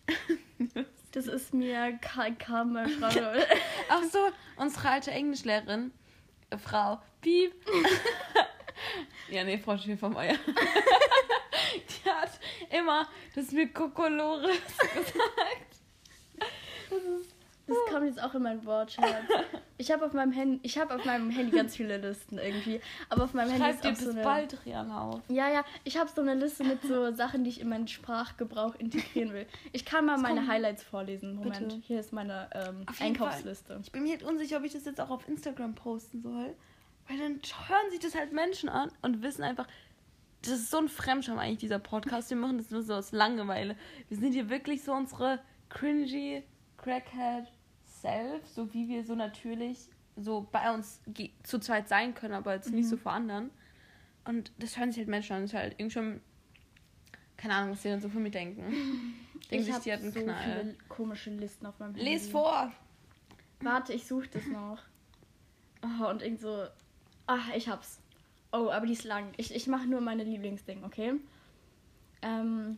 Das ist mir kein Karma schreibe. Ach so, unsere alte Englischlehrerin, Frau Piep. ja, nee, Frau Schäfermeier. Die hat immer das mit Kokolores gesagt. Das kommt jetzt auch in mein Wortschatz. Ich habe auf meinem Handy, ich habe auf meinem Handy ganz viele Listen irgendwie, aber auf meinem Handy Schreib ist dir auch so bis eine bald, Trian, auf. Ja, ja, ich habe so eine Liste mit so Sachen, die ich in meinen Sprachgebrauch integrieren will. Ich kann mal meine kommt- Highlights vorlesen. Moment, Bitte. hier ist meine ähm, Einkaufsliste. Ich bin mir halt unsicher, ob ich das jetzt auch auf Instagram posten soll. Weil dann hören sich das halt Menschen an und wissen einfach, das ist so ein Fremdscham eigentlich, dieser Podcast. Wir machen das nur so aus Langeweile. Wir sind hier wirklich so unsere cringy, crackhead self, so wie wir so natürlich so bei uns zu zweit sein können, aber jetzt nicht so vor anderen. Und das hören sich halt Menschen an. Das ist halt irgendwie schon, keine Ahnung, was die dann so von mir denken. Denken ich sich, habe die hat einen so Knall. viele komische Listen auf meinem Les Handy. vor! Warte, ich suche das noch. Oh, und irgend so. Ach, ich hab's. Oh, aber die ist lang. Ich, ich mache nur meine Lieblingsding, okay? Ähm,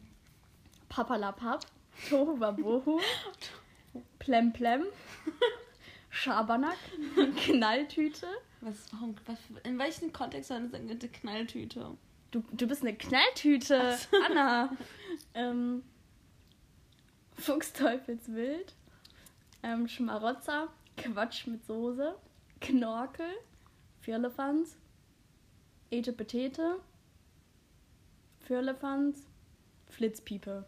Papalapap. Tohuwabohu, Plemplem, Schabernack, Knalltüte. Was, warum, was, in welchem Kontext soll das eine Knalltüte? Du, du bist eine Knalltüte, Anna. ähm, Fuchsteufelswild, ähm, Schmarotzer, Quatsch mit Soße, Knorkel, Firlefanz, Etepetete, Firlefanz, Flitzpiepe.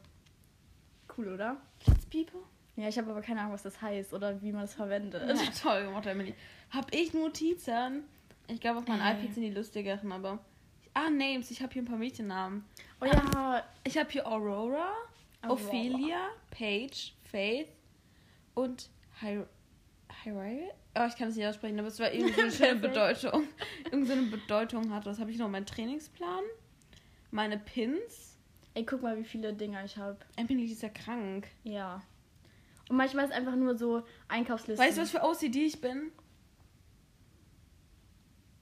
Cool, oder? Flitzpiepe? Ja, ich habe aber keine Ahnung, was das heißt oder wie man es verwendet. Ja, toll gemacht, Emily. Hab ich Notizen? Ich glaube, auf meinem Ey. iPad sind die lustigeren, aber. Ah, Names. Ich habe hier ein paar Mädchennamen. Oh ja, Ich habe hier Aurora, Aurora. Ophelia, Paige, Faith und Hy- Hyria. Oh, ich kann es nicht aussprechen, aber es war irgendwie so eine schöne. Bedeutung. Irgendwie so eine Bedeutung hat. Was habe ich noch? Mein Trainingsplan, meine Pins. ey, guck mal, wie viele Dinger ich habe. Emily ist ja krank. Ja. Und manchmal ist einfach nur so Einkaufslisten. Weißt du, was für OCD ich bin?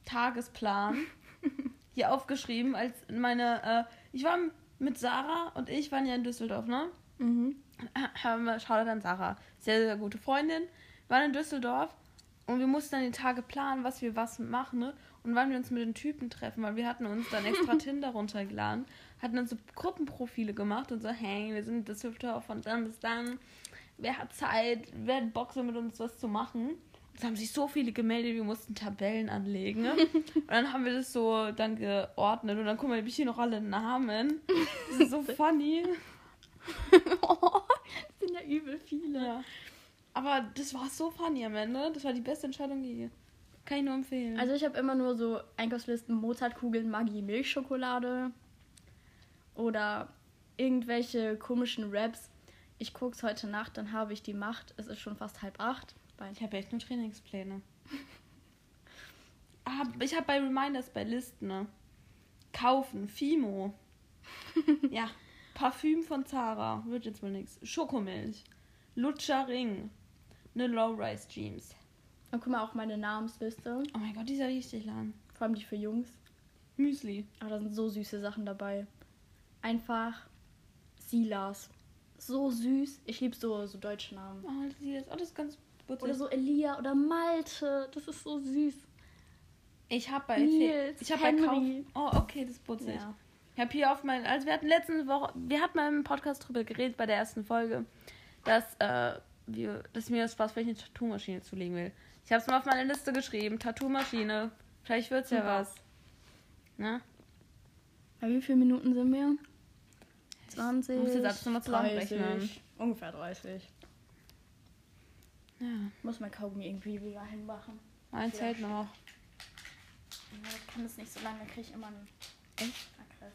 Tagesplan. Hier aufgeschrieben, als meine. Äh, ich war mit Sarah und ich waren ja in Düsseldorf, ne? Mhm. wir, Shoutout an Sarah, sehr, sehr gute Freundin, waren in Düsseldorf und wir mussten dann die Tage planen, was wir was machen, ne? Und wann wir uns mit den Typen treffen, weil wir hatten uns dann extra Tinder runtergeladen, hatten dann so Gruppenprofile gemacht und so, hey, wir sind in Düsseldorf von dann bis dann, wer hat Zeit, wer hat Bock, so mit uns was zu machen? Es haben sich so viele gemeldet, wir mussten Tabellen anlegen. Ne? Und dann haben wir das so dann geordnet und dann guck mal, ich hier noch alle Namen. Das ist so funny. das sind ja übel viele. Ja. Aber das war so funny am Ende. Das war die beste Entscheidung je. Kann ich nur empfehlen. Also ich habe immer nur so Einkaufslisten Mozartkugeln, Maggi, Milchschokolade oder irgendwelche komischen Raps. Ich guck's heute Nacht, dann habe ich die Macht. Es ist schon fast halb acht. Ich habe echt nur Trainingspläne. Ah, ich habe bei Reminders bei Listen. Ne? Kaufen, Fimo. ja, Parfüm von Zara. Wird jetzt wohl nichts. Schokomilch. Lutscher Ring. Ne Low-Rise Jeans. Und guck mal auch meine Namensliste. Oh mein Gott, dieser richtig lang. Vor allem die für Jungs. Müsli. Aber da sind so süße Sachen dabei. Einfach Silas. So süß. Ich liebe so, so deutsche Namen. Oh, das ist, oh, das ist ganz putzig. Oder so Elia oder Malte. Das ist so süß. Ich habe bei Nils, ich habe bei Kauf. Oh, okay, das ist putzig. Ja. Ich habe hier auf meinen, also wir hatten letzte Woche, wir hatten mal im Podcast drüber geredet bei der ersten Folge, dass äh, wir, dass mir das Spaß, weil ich eine Tattoo-Maschine zulegen will. Ich habe es mal auf meine Liste geschrieben, Tattoo-Maschine. Vielleicht wird's ja Super. was. Ne? Bei wie viele Minuten sind wir? 20. Ich muss jetzt alles nochmal zusammenrechnen. 30, Ungefähr 30. Ja, Muss mein Kaugummi irgendwie wieder hinmachen. mein Ja. Zelt noch. Ich kann das nicht so lange, kriege ich immer einen Echt? Aggress.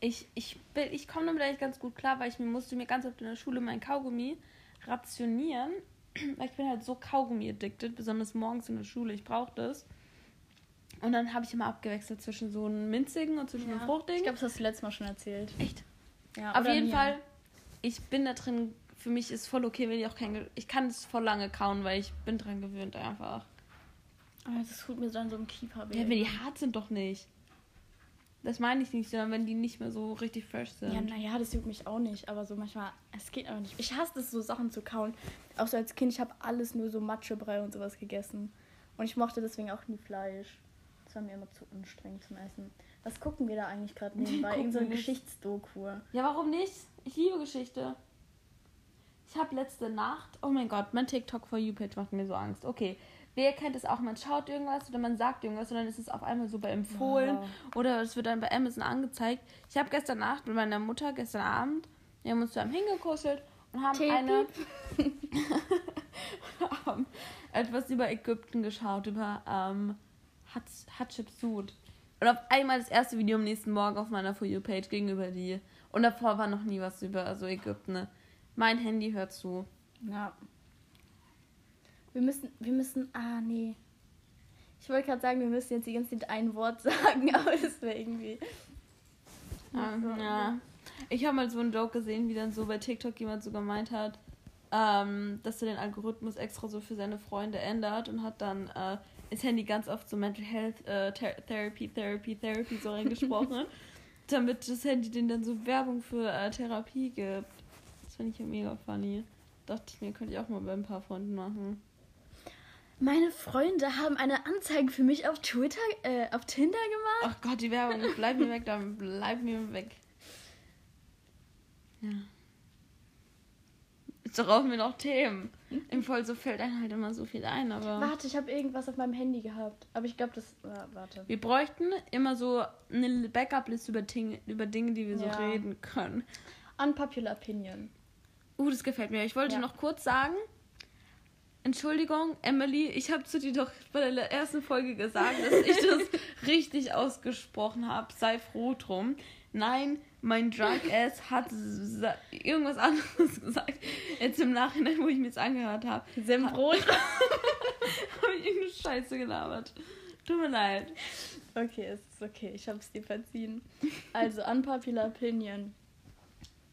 Ich, ich, bin- ich komme damit eigentlich ganz gut klar, weil ich mir musste mir ganz oft in der Schule mein Kaugummi rationieren. Weil ich bin halt so Kaugummi-addicted, besonders morgens in der Schule. Ich brauche das. Und dann habe ich immer abgewechselt zwischen so einem minzigen und zwischen einem Ja. fruchtigen. Ich glaube, das hast du letztes Mal schon erzählt. Echt? Ja, Auf jeden mir. Fall, ich bin da drin, für mich ist voll okay, wenn ich auch kein. Ich kann es voll lange kauen, weil ich bin dran gewöhnt einfach. Aber das tut mir dann so im Kiefer weh. Ja, wenn die hart sind, doch nicht. Das meine ich nicht, sondern wenn die nicht mehr so richtig fresh sind. Ja, naja, das juckt mich auch nicht, aber so manchmal, es geht aber nicht. Ich hasse es, so Sachen zu kauen. Auch so als Kind, ich habe alles nur so Matschebrei und sowas gegessen. Und ich mochte deswegen auch nie Fleisch. Das war mir immer zu anstrengend zum Essen. Was gucken wir da eigentlich gerade nebenbei? Irgend so eine. Geschichtsdoku. Ja, warum nicht? Ich liebe Geschichte. Ich habe letzte Nacht, oh mein Gott, mein TikTok for You Page macht mir so Angst. Okay, wer kennt es auch? Man schaut irgendwas oder man sagt irgendwas und dann ist es auf einmal so bei empfohlen Ja. oder es wird dann bei Amazon angezeigt. Ich habe gestern Nacht mit meiner Mutter, gestern Abend, wir haben uns zusammen hingekuschelt und haben Teepiep. eine haben etwas über Ägypten geschaut, über ähm, Hatsch- Hatschepsut. Und auf einmal das erste Video am nächsten Morgen auf meiner For You Page gegenüber die. Und davor war noch nie was über also Ägypten. Ne? Mein Handy hört zu. Ja. Wir müssen, wir müssen, ah, nee. Ich wollte gerade sagen, wir müssen jetzt die ganze Zeit ein Wort sagen, aber das wäre irgendwie. Ja. so. ja. Ich habe mal so einen Joke gesehen, wie dann so bei TikTok jemand so gemeint hat, ähm, dass er den Algorithmus extra so für seine Freunde ändert und hat dann äh, ins Handy ganz oft so Mental Health äh, Ther Therapy, Therapy, Therapy so reingesprochen, damit das Handy denen dann so Werbung für äh, Therapie gibt. Das finde ich mega funny. Dachte ich mir, könnte ich auch mal bei ein paar Freunden machen. Meine Freunde haben eine Anzeige für mich auf Twitter, äh, auf Tinder gemacht. Ach Gott, die Werbung, bleib mir weg, dann bleib mir weg. Ja. Jetzt rauchen wir noch Themen. Im Voll so fällt einem halt immer so viel ein, aber. Warte, ich habe irgendwas auf meinem Handy gehabt. Aber ich glaube, das. Äh, warte. Wir bräuchten immer so eine Backup-Liste über, Ting- über Dinge, die wir so Ja. reden können. Unpopular Opinion. Uh, das gefällt mir. Ich wollte Ja. noch kurz sagen. Entschuldigung, Emily, ich habe zu dir doch bei der ersten Folge gesagt, dass ich das richtig ausgesprochen habe. Sei froh drum. Nein, mein Drunk Ass hat irgendwas anderes gesagt. Jetzt im Nachhinein, wo ich mir das angehört habe, Sembrot. habe ich irgendeine Scheiße gelabert. Tut mir leid. okay, es ist okay. Ich habe es dir verziehen. Also, Unpopular Opinion.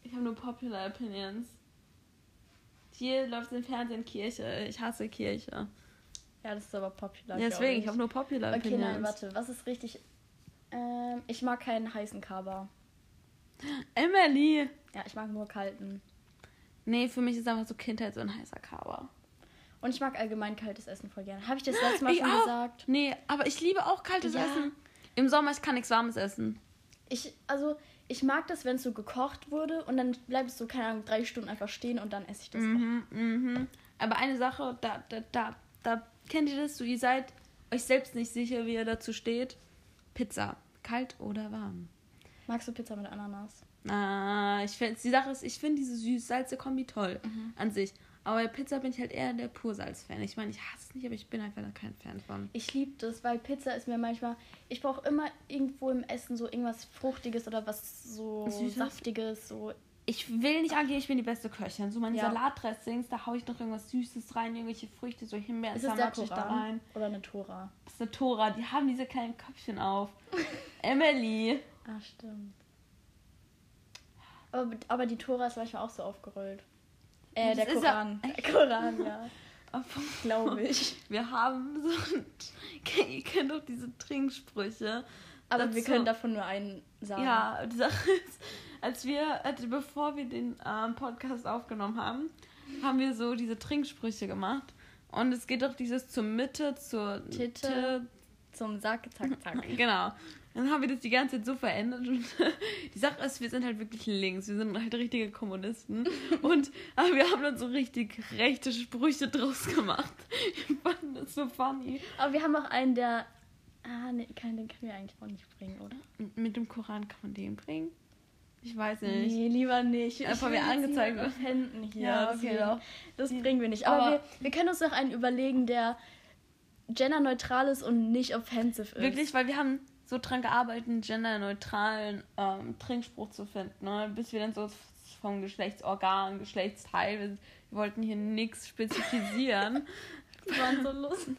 Ich habe nur Popular Opinions. Hier läuft im Fernsehen Kirche. Ich hasse Kirche. Ja, das ist aber popular. Ja, deswegen, ich habe nur Popular Okay, Opinions. nein, warte. Was ist richtig. Ähm, ich mag keinen heißen Kaba. Emily! Ja, ich mag nur kalten. Nee, für mich ist einfach so Kindheit so ein heißer Kaba. Und ich mag allgemein kaltes Essen voll gerne. Habe ich das letzte Mal Ich schon auch. gesagt? Nee, aber ich liebe auch kaltes Ja. Essen. Im Sommer, ich kann nichts Warmes essen. Ich, also, ich mag das, wenn es so gekocht wurde und dann bleibt es so, keine Ahnung, drei Stunden einfach stehen und dann esse ich das. Mhm, mhm. Aber eine Sache, da, da, da, da kennt ihr das so, ihr seid euch selbst nicht sicher, wie ihr dazu steht. Pizza, kalt oder warm? Magst du Pizza mit Ananas? Ah, ich finde, die Sache ist, ich finde diese süß-salze-Kombi toll Mhm. an sich. Aber bei Pizza bin ich halt eher der Pursalz-Fan. Ich meine, ich hasse es nicht, aber ich bin einfach kein Fan von. Ich liebe das, weil Pizza ist mir manchmal. Ich brauche immer irgendwo im Essen so irgendwas Fruchtiges oder was so Süßes? Saftiges. So. Ich will nicht angehen, ich bin die beste Köchin. So meine Ja. Salatdressings, da hau ich noch irgendwas Süßes rein, irgendwelche Früchte, so Himbeeren, ich da rein. oder eine Tora? Das ist eine Tora, die haben diese kleinen Köpfchen auf. Emily. Ah, stimmt. Aber, aber die Tora ist manchmal auch so aufgerollt. Äh, Das der ja- Koran. Der Koran, ja. Glaube ich. Wir haben so ein, ihr kennt doch diese Trinksprüche. Aber Dazu- wir können davon nur einen sagen. Ja, die Sache ist, als wir, also bevor wir den ähm, Podcast aufgenommen haben, haben wir so diese Trinksprüche gemacht. Und es geht doch dieses zur Mitte, zur Titte. Zum Sack, zack, zack. Genau. Dann haben wir das die ganze Zeit so verändert. Und die Sache ist, wir sind halt wirklich links. Wir sind halt richtige Kommunisten. Und aber wir haben dann so richtig rechte Sprüche draus gemacht. Wir fanden das so funny. Aber wir haben auch einen, der. Ah, nee, keinen, den können wir eigentlich auch nicht bringen, oder? Mit dem Koran kann man den bringen? Ich weiß nicht. Nee, lieber nicht. Einfach jetzt angezeigt niemanden offenden hier. Ja, okay. Das bringen wir nicht. Aber, aber- wir, wir können uns noch einen überlegen, der genderneutral ist und nicht offensive ist. Wirklich, weil wir haben so dran gearbeitet, genderneutralen ähm, Trinkspruch zu finden, ne? bis wir dann so vom Geschlechtsorgan, Geschlechtsteil, wir, wir wollten hier nichts spezifizieren. Die waren so lustig.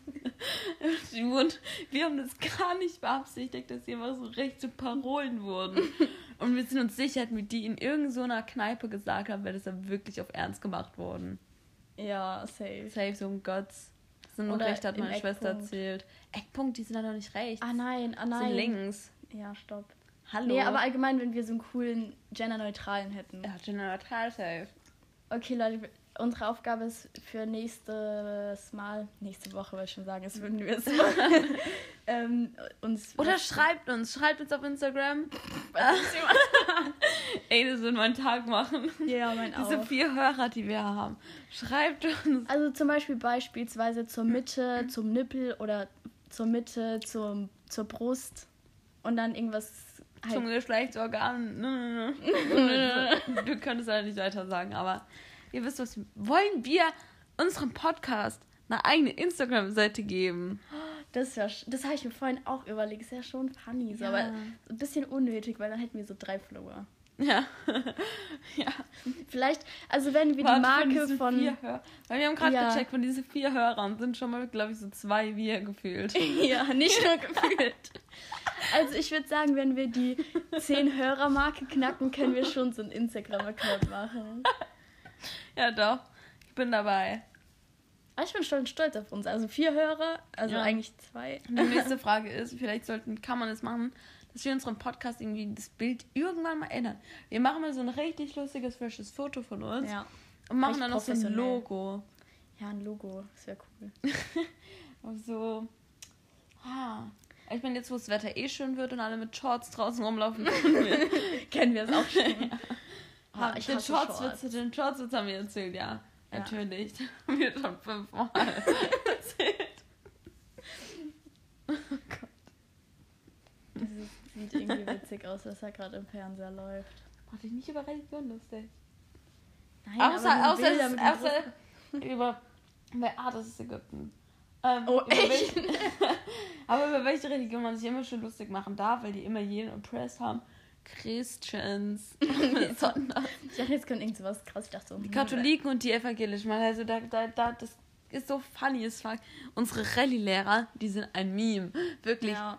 Wir haben das gar nicht beabsichtigt, dass hier mal so rechte Parolen wurden. Und wir sind uns sicher, hätten wir die in irgendeiner Kneipe gesagt haben, wäre das ja wirklich auf Ernst gemacht worden. Ja, safe. Safe, so um Gottes. Nur Oder recht, hat meine Schwester erzählt. Eckpunkt, die sind da doch nicht rechts. Ah nein, ah nein. sind links. Ja, stopp. Hallo. Nee, aber allgemein, wenn wir so einen coolen genderneutralen hätten. Ja, genderneutral safe. Okay, Leute, unsere Aufgabe ist für nächstes Mal, nächste Woche wollte ich schon sagen, es würden wir es machen, ähm, uns... Oder schreibt uns, schreibt uns auf Instagram. Ey, das wird mein Tag machen. Ja, mein Diese auch. vier Hörer, die wir haben. Schreibt uns. Also zum Beispiel beispielsweise zur Mitte, zum Nippel oder zur Mitte, zum, zur Brust und dann irgendwas halt... Zum Geschlechtsorgan. Du könntest ja nicht weiter sagen, aber ihr wisst was. Wollen wir unserem Podcast eine eigene Instagram-Seite geben? Das, ja das habe ich mir vorhin auch überlegt. Ist ja schon funny, so, Ja. aber ein bisschen unnötig, weil dann hätten wir so drei Follower. Ja. ja. Vielleicht, also wenn wir die Warte, Marke diesen von... Hör Weil wir haben gerade Ja. gecheckt, von diesen vier Hörern sind schon mal, glaube ich, so zwei wir gefühlt. ja, nicht nur gefühlt. Also ich würde sagen, wenn wir die 10 Hörer-Marke knacken, können wir schon so einen Instagram-Account machen. Ja, doch. Ich bin dabei. Aber ich bin schon stolz auf uns. Also vier Hörer, also Ja. eigentlich zwei. Die nächste Frage ist, vielleicht sollten, kann man es machen, dass wir unseren Podcast irgendwie das Bild irgendwann mal ändern. Wir machen mal so ein richtig lustiges, frisches Foto von uns Ja. und machen dann noch so ein. Logo. Ja, ein Logo. Das wäre cool. So. Ah. Ich meine, jetzt wo das Wetter eh schön wird und alle mit Shorts draußen rumlaufen. Kennen wir es auch schon. Ah, Ah, ich den Shortswitz, Shorts. den Shortswitz haben wir erzählt, ja. Ja. Natürlich. Haben wir schon fünfmal erzählt. Das ist, sieht irgendwie witzig aus, dass er gerade im Fernseher läuft. Mach dich nicht über Religion lustig. Nein, Außer, aber außer, Bilder dem außer über. Ah, das ist Ägypten. Ähm, Oh, echt? welche- aber über welche Religion man sich immer schon lustig machen darf, weil die immer jeden oppressed haben. Christians. Sondern Ich dachte, jetzt kommt irgend sowas krass. Ich dachte so, die hm, Katholiken und die Evangelischen. Man, Also da, da, da, das ist so funny as fuck. Unsere Rallye-Lehrer, die sind ein Meme. Wirklich. Ja.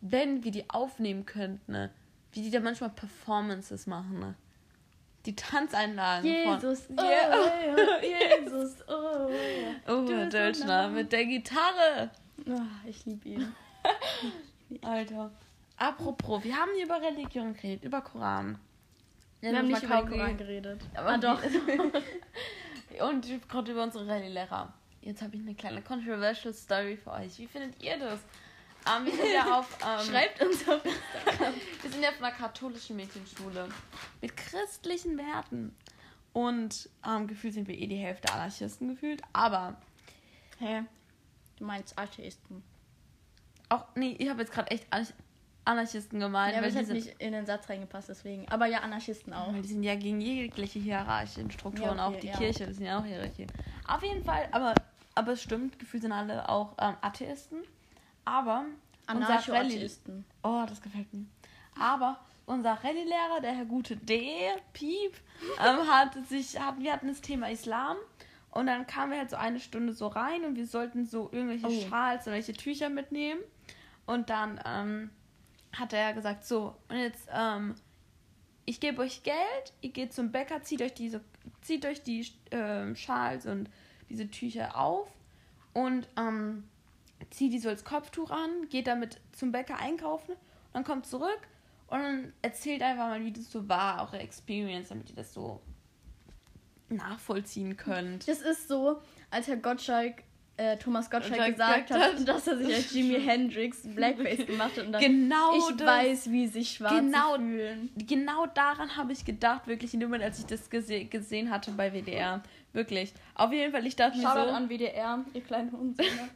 Wenn wir die aufnehmen könnten, ne? wie die da manchmal Performances machen. Ne? Die Tanzeinlagen Jesus, von. oh, ja, Jesus, oh, ja. Oh, Du Herr Dölschner mit der Gitarre. Ah, ich liebe ihn. Alter. Apropos, wir haben hier über Religion geredet, über Koran. Wir haben nicht über den Koran geredet. Aber ah, doch. Und gerade über unsere Rallye-Lehrer. Jetzt habe ich eine kleine controversial Story für euch. Wie findet ihr das? Ähm, wir sind ja auf. Ähm, Schreibt uns auf Wir sind ja auf einer katholischen Mädchenschule mit christlichen Werten. Und ähm, gefühlt sind wir eh die Hälfte Anarchisten gefühlt. Aber Hä? Du meinst Atheisten. auch, nee, ich habe jetzt gerade echt Anarchisten gemeint, Ja, aber hat sind, nicht in den Satz reingepasst, deswegen. Aber ja, Anarchisten auch. weil die sind ja gegen jegliche hierarchischen Strukturen, Ja, okay, auch die ja. Kirche, das sind ja auch Hierarchien. Auf jeden Fall, aber, aber es stimmt, gefühlt sind alle auch ähm, Atheisten. Aber unser Rallye, Anarcho-Atheisten. Oh, das gefällt mir. Aber unser Rallye-Lehrer, der Herr Gute D, Piep, ähm, hat sich, hat, wir hatten das Thema Islam und dann kamen wir halt so eine Stunde so rein und wir sollten so irgendwelche Oh. Schals und welche Tücher mitnehmen. Und dann ähm, hat er gesagt, so, und jetzt, ähm, ich gebe euch Geld, ihr geht zum Bäcker, zieht euch diese, zieht euch die ähm, Schals und diese Tücher auf und ähm, zieht die so als Kopftuch an, geht damit zum Bäcker einkaufen, und dann kommt zurück und erzählt einfach mal, wie das so war, eure Experience, damit ihr das so nachvollziehen könnt. Das ist so, als Herr Gottschalk, äh, Thomas Gottschalk Gottschalk gesagt hat, hat. dass er sich als Jimi Hendrix Blackface gemacht hat. Und dann, Genau ich das. weiß, wie sich Schwarze Genau. fühlen. Genau daran habe ich gedacht, wirklich in dem Moment, als ich das gese gesehen hatte bei WDR. Wirklich. Auf jeden Fall, ich dachte mir Shoutout so. an WDR, ihr kleinen Hundsöhne.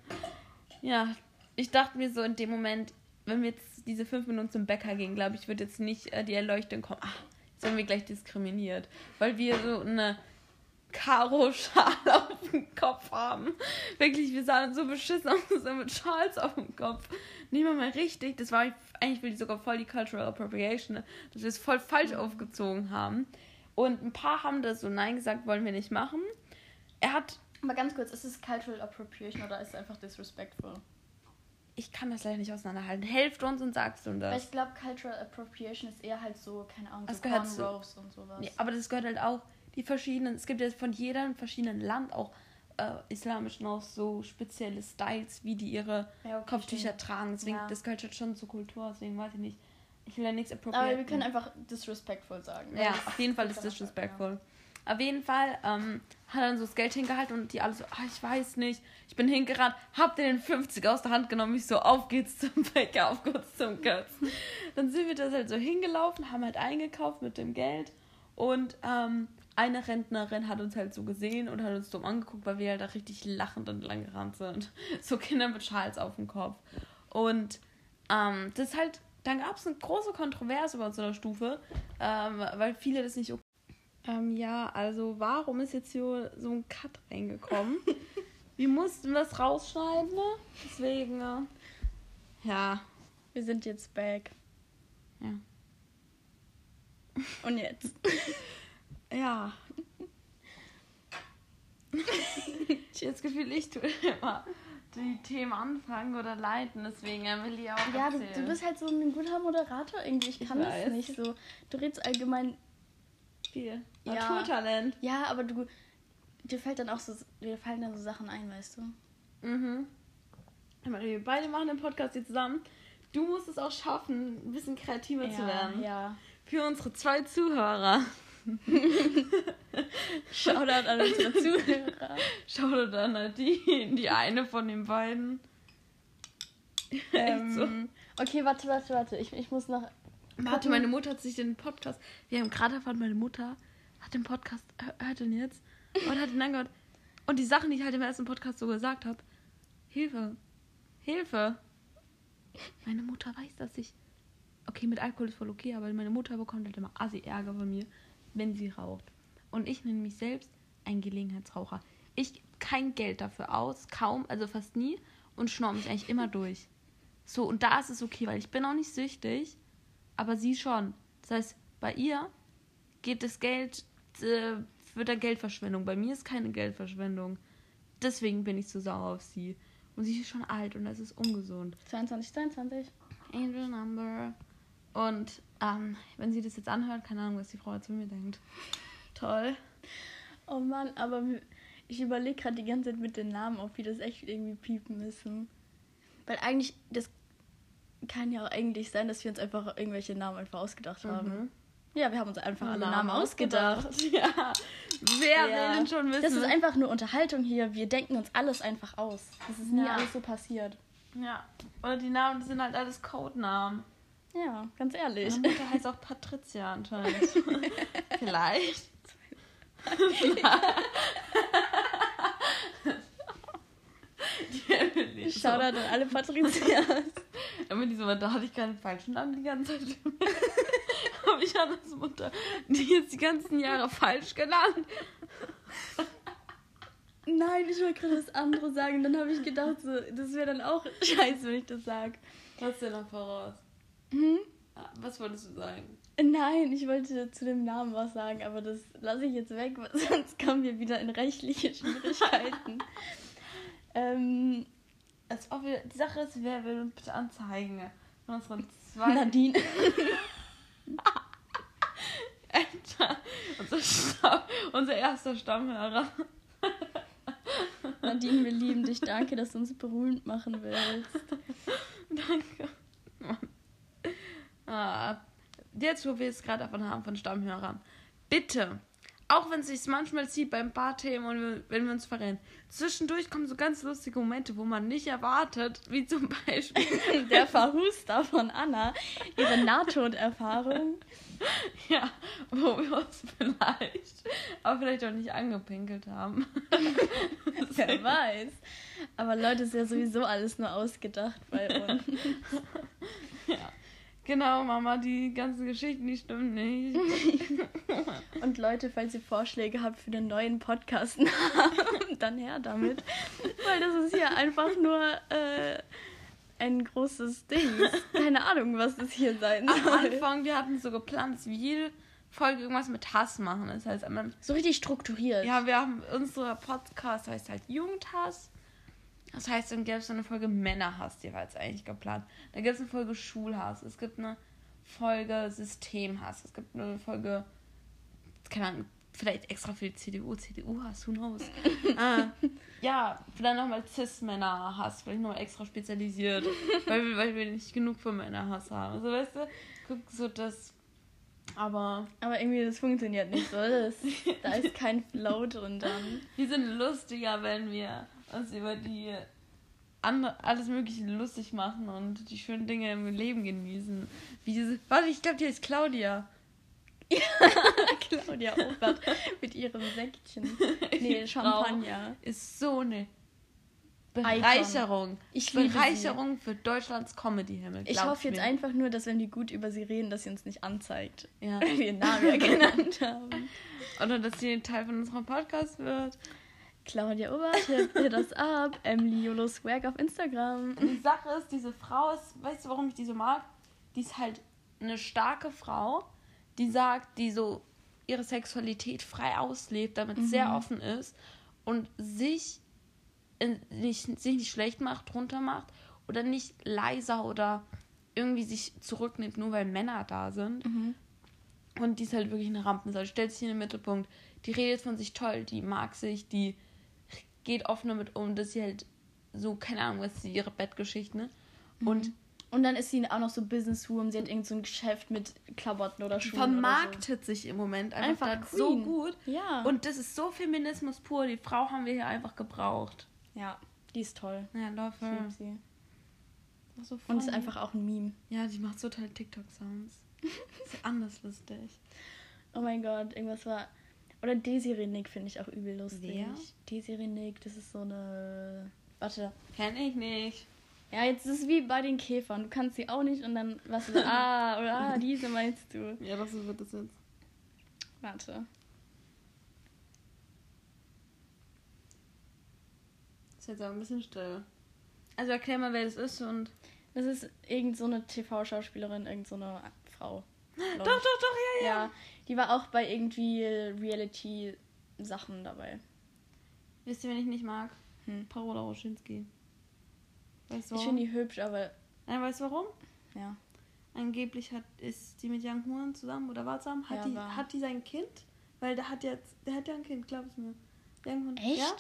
Ja, ich dachte mir so in dem Moment, wenn wir jetzt diese fünf Minuten zum Bäcker gehen, glaube ich, wird jetzt nicht äh, die Erleuchtung kommen. Ach, jetzt werden wir gleich diskriminiert. Weil wir so eine Karo-Schale auf dem Kopf haben. Wirklich, wir sahen so beschissen aus, so mit Schals auf dem Kopf. Nicht mal mehr richtig. Das war eigentlich für die sogar voll die Cultural Appropriation, ne? dass wir es voll falsch aufgezogen haben. Und ein paar haben da so Nein gesagt, wollen wir nicht machen. Er hat Aber ganz kurz, ist es Cultural Appropriation oder ist es einfach disrespectful? ich kann das leider nicht auseinanderhalten. Helft uns und sagst du uns Weil das. ich glaube, Cultural Appropriation ist eher halt so, keine Ahnung, Das so Cornrows und sowas. Nee, aber das gehört halt auch die verschiedenen, es gibt ja von jedem verschiedenen Land auch äh, islamisch noch so spezielle Styles, wie die ihre Ja, okay, Kopftücher stimmt. tragen. Deswegen, Ja. das gehört halt schon zur Kultur, deswegen weiß ich nicht. Ich will ja nichts Aber appropriieren. wir können einfach disrespectful sagen. Ja, Das auf jeden Fall ist disrespectful. Auf jeden Fall ähm, hat er dann so das Geld hingehalten und die alle so, ah, ich weiß nicht. Ich bin hingerannt, hab den 50 aus der Hand genommen, ich so, auf geht's zum Bäcker, auf geht's zum Götz. dann sind wir das halt so hingelaufen, haben halt eingekauft mit dem Geld und ähm, eine Rentnerin hat uns halt so gesehen und hat uns dumm angeguckt, weil wir halt da richtig lachend und lang gerannt sind. So Kinder mit Schals auf dem Kopf. Und ähm, das ist halt, dann gab es eine große Kontroverse bei uns in der Stufe, ähm, weil viele das nicht okay. Ähm, ja, also warum ist jetzt hier so ein Cut reingekommen? Wir mussten das rausschneiden, ne? Deswegen, äh, ja. Wir sind jetzt back. Ja. Und jetzt? Ja. ich habe das Gefühl, ich tue immer die Themen anfangen oder leiten, deswegen will ich auch Ja, du, du bist halt so ein guter Moderator irgendwie. Ich Ich kann das weiß. nicht so. Du redest allgemein. viel. Ja. Naturtalent. Ja, aber du. Dir fällt dann auch so. Dir fallen dann so Sachen ein, weißt du? Mhm. Wir beide machen den Podcast jetzt zusammen. du musst es auch schaffen, ein bisschen kreativer Ja, zu werden. ja. Für unsere zwei Zuhörer. Shoutout an unsere Zuhörer. Shoutout an Nadine, die eine von den beiden. Echt so. Ähm, okay, warte, warte, warte. Ich, ich muss noch. Warte, meine Mutter hat sich den Podcast. Wir haben gerade erfahren, meine Mutter hat den Podcast. hör- Hört den jetzt? Und hat ihn angehört. Und die Sachen, die ich halt im ersten Podcast so gesagt habe. Hilfe. Hilfe. Meine Mutter weiß, dass ich. Okay, mit Alkohol ist voll okay, aber meine Mutter bekommt halt immer Assi-Ärger von mir, wenn sie raucht. Und ich nenne mich selbst ein Gelegenheitsraucher. Ich gebe kein Geld dafür aus, kaum, also fast nie, und schnorre mich eigentlich immer durch. So, und da ist es okay, weil ich bin auch nicht süchtig, aber sie schon. Das heißt, bei ihr geht das Geld, äh, wird da Geldverschwendung. Bei mir ist keine Geldverschwendung. Deswegen bin ich so sauer auf sie. Und sie ist schon alt und das ist ungesund. 22, 22. Angel Number. Und ähm, wenn sie das jetzt anhört, keine Ahnung, was die Frau jetzt von mir denkt. Toll. Oh Mann, aber ich überlege gerade die ganze Zeit mit den Namen, ob wir das echt irgendwie piepen müssen. Weil eigentlich, das kann ja auch eigentlich sein, dass wir uns einfach irgendwelche Namen einfach ausgedacht haben. Mhm. Ja, wir haben uns einfach alle Namen ausgedacht. Ja. Wer Ja. will denn schon wissen? Das ist einfach nur Unterhaltung hier. Wir denken uns alles einfach aus. Das ist nie Ja. alles so passiert. ja. Oder die Namen das sind halt alles Codenamen. Ja, ganz ehrlich. Meine Mutter heißt auch Patricia anscheinend. Vielleicht. Die Emily. so. Shoutout an alle Patrizias. Emily so, da hatte ich keinen falschen Namen die ganze Zeit. Habe ich Hannas Mutter, die jetzt die ganzen Jahre falsch genannt. Nein, ich wollte gerade das andere sagen. Dann habe ich gedacht, so, das wäre dann auch scheiße, wenn ich das sage. Was denn noch voraus? Hm? Ah, Was wolltest du sagen? Nein, ich wollte zu dem Namen was sagen, aber das lasse ich jetzt weg, weil sonst kommen wir wieder in rechtliche Schwierigkeiten. ähm, Als ob wir, die Sache ist, wer will uns bitte anzeigen? Von unseren zwei. Nadine. Alter, unser, Stamm, unser erster Stammhörer. Nadine, wir lieben dich. Danke, dass du uns berühmt machen willst. Danke. Ah, jetzt, wo wir es gerade davon haben, von Stammhörern. Bitte, auch wenn es sich manchmal zieht beim paar Themen und wenn wir uns verrennen, zwischendurch kommen so ganz lustige Momente, wo man nicht erwartet, wie zum Beispiel, Der Verhuster von Anna, ihre Nahtoderfahrung. ja, wo wir uns vielleicht, aber vielleicht auch nicht angepinkelt haben. Wer weiß. Aber Leute, ist ja sowieso alles nur ausgedacht bei uns. Ja. Genau, Mama, die ganzen Geschichten, die stimmen nicht. Und Leute, falls ihr Vorschläge habt für den neuen Podcast, dann her damit. Weil das ist hier einfach nur äh, ein großes Ding. Keine Ahnung, was das hier sein Am soll. Anfang, wir hatten so geplant, dass wir jede Folge irgendwas mit Hass machen. Das heißt, am So richtig strukturiert. Ja, wir haben unsere Podcast heißt halt Jugendhass. Das heißt, dann gäbe es eine Folge Männerhass, die war jetzt eigentlich geplant. Dann gibt es eine Folge Schulhass. Es gibt eine Folge Systemhass. Es gibt eine Folge, keine Ahnung, vielleicht extra für die CDU, CDU-Hass, who knows. äh, ja, dann nochmal Cis-Männer-Hass, vielleicht nochmal extra spezialisiert, weil wir, weil wir nicht genug von Männerhass haben. Also, weißt du, guck so das. Aber Aber irgendwie, das funktioniert nicht so. Das, da ist kein Flow drin dann. Wir sind lustiger, wenn wir uns über die andere, alles Mögliche lustig machen und die schönen Dinge im Leben genießen. Wie diese. Warte, ich glaube, die heißt Claudia. Claudia Obert mit ihrem Säckchen. Nee, Champagner. Ist so eine Bereicherung. Ich liebe sie. Bereicherung für Deutschlands Comedy-Himmel. Ich hoffe jetzt mir. einfach nur, dass wenn wir gut über sie reden, dass sie uns nicht anzeigt. Ja. Wir ihren Namen genannt haben. Oder dass sie ein Teil von unserem Podcast wird. Claudia Obert, hit us up. Emily Yolo Swag auf Instagram. Und die Sache ist, diese Frau ist, weißt du, warum ich die so mag? Die ist halt eine starke Frau, die sagt, die so ihre Sexualität frei auslebt, damit sehr offen ist und sich in, nicht, sich nicht schlecht macht, runter macht oder nicht leiser oder irgendwie sich zurücknimmt, nur weil Männer da sind. Und die ist halt wirklich eine Rampensau. Stellt sich in den Mittelpunkt. Die redet von sich toll, die mag sich, die geht offen damit um, dass sie halt so, keine Ahnung, was ist ihre Bettgeschichte, ne? Und Und dann ist sie auch noch so Businesswoman. Sie hat irgend so ein Geschäft mit Klamotten oder Schuhen. Vermarktet so. sich im Moment einfach, Einfach so gut. Ja. Und das ist so Feminismus pur. Die Frau haben wir hier einfach gebraucht. ja, die ist toll. Ja, love Ich her. lieb sie. Ist so Und ist einfach auch ein Meme. Ja, die macht so tolle TikTok-Sounds. ist anders lustig. Oh mein Gott, irgendwas war. Oder Desiree Nick finde ich auch übel lustig. Wer? Desiree Nick, das ist so eine. Warte. Kenn ich nicht. Ja, jetzt ist es wie bei den Käfern. Du kannst sie auch nicht und dann was du. Ah, oder ah, diese meinst du. Ja, das wird das jetzt. Warte. Ist jetzt aber ein bisschen still. Also erklär mal, wer das ist und. Das ist irgend so eine TV-Schauspielerin, irgend so eine Frau. Doch, doch, doch, ja, ja. Ja, die war auch bei irgendwie Reality-Sachen dabei. Wisst ihr, wen ich nicht mag? Hm. Parola Roschinski. Weißt du Ich warum? finde die hübsch, aber Nein, weißt du warum? ja. Angeblich hat, ist die mit Young Huan zusammen oder war zusammen? Hat, Ja, die, war. hat die sein Kind? Weil der hat jetzt, der hat ja ein Kind, glaub es mir. Young Hoon- Echt? Ja?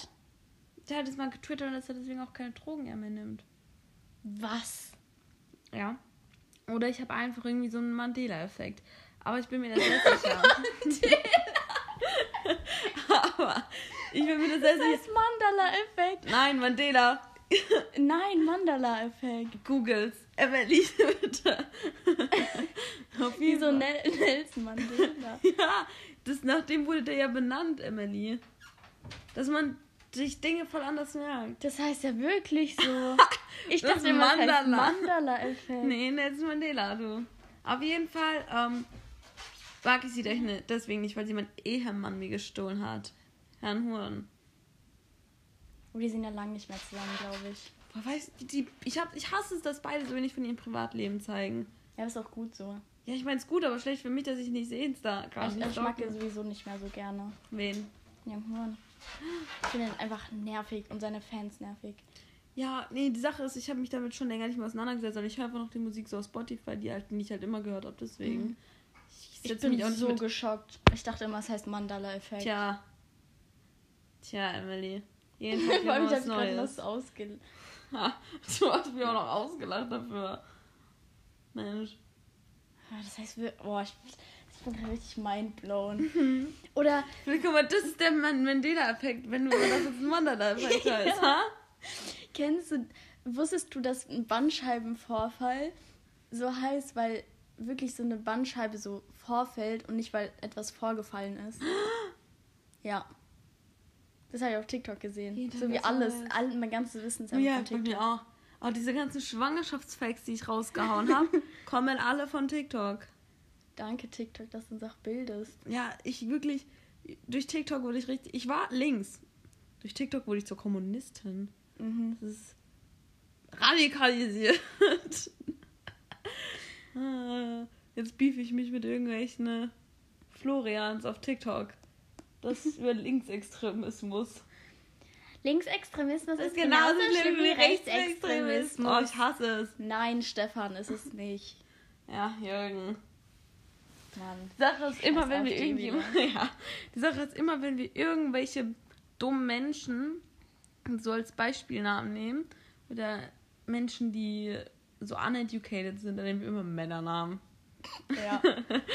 Der hat jetzt mal getwittert, dass er deswegen auch keine Drogen mehr nimmt. Was? Ja. Oder ich habe einfach irgendwie so einen Mandela-Effekt. Aber ich bin mir da sehr sicher. Aber ich bin mir da sehr Das sicher. heißt Mandala-Effekt. Nein, Mandela. Nein, Mandala-Effekt. Googles. Emily, bitte. Auf Wie so. Nel Nelson Mandela. Ja, das, nach dem wurde der ja benannt, Emily. Dass man sich Dinge voll anders merkt. Das heißt ja wirklich so. Ich Das dachte immer, das heißt Mandala. Mandala-Effekt. Nee, Nelson Mandela, du. Auf jeden Fall ähm, mag ich sie doch nicht, deswegen nicht, weil sie mein Ehemann mir gestohlen hat. Herrn Huren. Die sind ja lange nicht mehr zusammen, glaube ich. Boah, weißt du, die, ich, hab, ich hasse es, dass beide so wenig von ihrem Privatleben zeigen. Ja, das ist auch gut so. Ja, ich meine es gut, aber schlecht für mich, dass ich nicht sehe da gerade Ich, ich mag ihn sowieso nicht mehr so gerne. Wen? Young Horn. Ich finde ihn einfach nervig und seine Fans nervig. Ja, nee, die Sache ist, ich habe mich damit schon länger nicht mehr auseinandergesetzt, und ich höre einfach noch die Musik so auf Spotify, die, halt, die ich halt immer gehört habe, deswegen. Mhm. Ich Ich setze bin mich auch so mit. geschockt. Ich dachte immer, es heißt Mandala-Effekt. Tja. Tja, Emily. Jeden Tag immer ich habe gerade was ausge... Ha, du hast mich auch noch ausgelacht dafür. Mensch. Ja, Das heißt, wir- boah, ich, ich bin gerade richtig mindblown. Oder Guck mal, das ist der Man- Mandela-Effekt, wenn du das jetzt ein Mandela-Effekt heißt, ha? kennst du, wusstest du, dass ein Bandscheibenvorfall so heißt, weil wirklich so eine Bandscheibe so vorfällt und nicht, weil etwas vorgefallen ist? Ja. Das habe ich auf TikTok gesehen. Jeden so wie alles. All, mein ganzes Wissen ist Ja, von TikTok. mir auch. Aber diese ganzen Schwangerschaftsfakes, die ich rausgehauen habe, kommen alle von TikTok. Danke, TikTok, dass du uns auch bildest. Ja, ich wirklich, durch TikTok wurde ich richtig, ich war links. Durch TikTok wurde ich zur Kommunistin. Mhm. Das ist radikalisiert. Ah, Jetzt beef ich mich mit irgendwelchen äh, Florians auf TikTok. Das ist über Linksextremismus. Linksextremismus Das ist genauso schlimm wie Oh, Rechtsextremismus. ich hasse es. Nein, Stefan, ist es nicht. Ja, Jürgen. Mann. Die Sache ist immer, wenn wir irgendjemand, ja, die Sache ist immer, wenn wir irgendwelche dummen Menschen so als Beispielnamen nehmen oder Menschen, die so uneducated sind, dann nehmen wir immer Männernamen. Ja.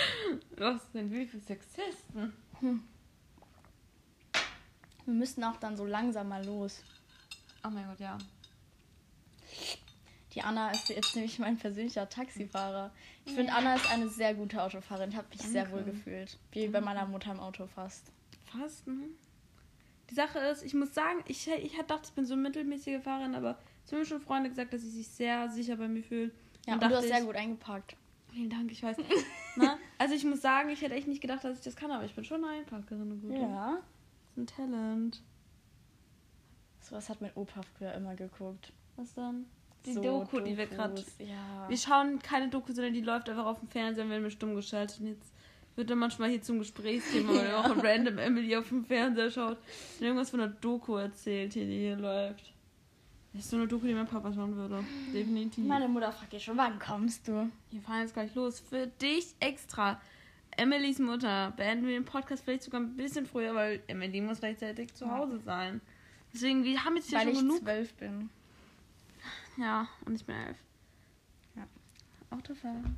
Was sind wir für Sexisten? Wir müssten auch dann so langsam mal los. Oh mein Gott, ja. Die Anna ist jetzt nämlich mein persönlicher Taxifahrer. Ich finde, Anna ist eine sehr gute Autofahrerin. Ich habe mich sehr Danke. wohl gefühlt. Wie bei meiner Mutter im Auto fast. Fast, ne? Die Sache ist, ich muss sagen, ich, ich gedacht, ich bin so eine mittelmäßige Fahrerin, aber schon Freunde gesagt, dass sie sich sehr sicher bei mir fühlen. Ja, und, Und du hast dachte sehr ich- gut eingepackt. Vielen Dank, ich weiß. Na? Also ich muss sagen, ich hätte echt nicht gedacht, dass ich das kann, aber ich bin schon eine Einparkerin. eine gute. Ja. Das ist ein Talent. Sowas hat mein Opa früher immer geguckt. Was dann? Die So Doku, die wir gerade. Dokus, Ja. Wir schauen keine Doku, sondern die läuft einfach auf dem Fernseher und werden wir stumm geschaltet. Und jetzt wird dann manchmal hier zum Gesprächsthema, weil auch random Emily auf dem Fernseher schaut und irgendwas von der Doku erzählt, die hier läuft. Das ist so eine Doku, die mein Papa schauen würde. Definitiv. Meine Mutter fragt dich schon, wann kommst du? Wir fahren jetzt gleich los. Für dich extra. Emilys Mutter. Beenden wir den Podcast vielleicht sogar ein bisschen früher, weil Emily muss rechtzeitig zu Ja. Hause sein. Deswegen, wir haben jetzt hier Weil schon ich genug. zwölf bin. Ja, und ich bin elf. Ja. Autofahren.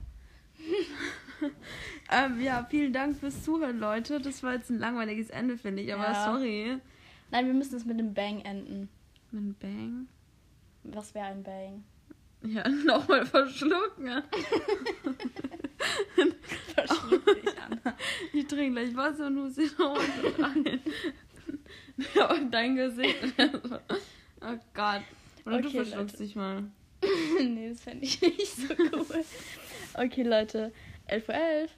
ähm, ja, vielen Dank fürs Zuhören, Leute. Das war jetzt ein langweiliges Ende, finde ich, aber Ja. sorry. Nein, wir müssen es mit einem Bang enden. Mit einem Bang. Was wäre ein Bang? Ja, nochmal verschlucken. Verschluck dich, Anna. Ich trinke gleich Wasser und muss in die Hose rein. Und dein Gesicht. Oh Gott. Oder du Okay, verschluckst Leute. dich mal. nee, das fände ich nicht so cool. Okay, Leute. 11.11 Uhr.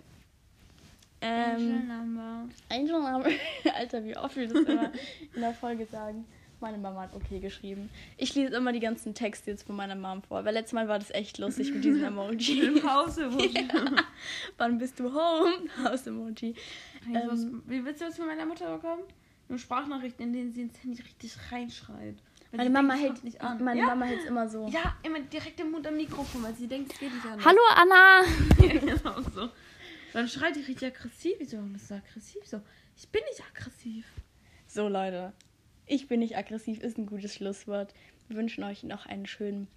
Angel Ähm, Number. Angel Number. Alter, wie oft wir das immer in der Folge sagen. Meine Mama hat okay geschrieben. Ich lese immer die ganzen Texte jetzt von meiner Mom vor, weil letztes Mal war das echt lustig mit diesem Emoji. Im Haus emoji Wann bist du home? Haus-Emoji. Ähm, Wie willst du das von meiner Mutter bekommen? Nur Sprachnachrichten, in denen sie ins Handy richtig reinschreit. Meine Mama es hält nicht an. meine ja? Mama hält immer so. Ja, immer direkt im Mund am Mikrofon, weil sie denkt, es geht nicht an. Hallo Anna! Ja, genau so. Dann schreit die richtig aggressiv. Wieso bist du aggressiv? So, ich bin nicht aggressiv. So Leute, ich bin nicht aggressiv, ist ein gutes Schlusswort. Wir wünschen euch noch einen schönen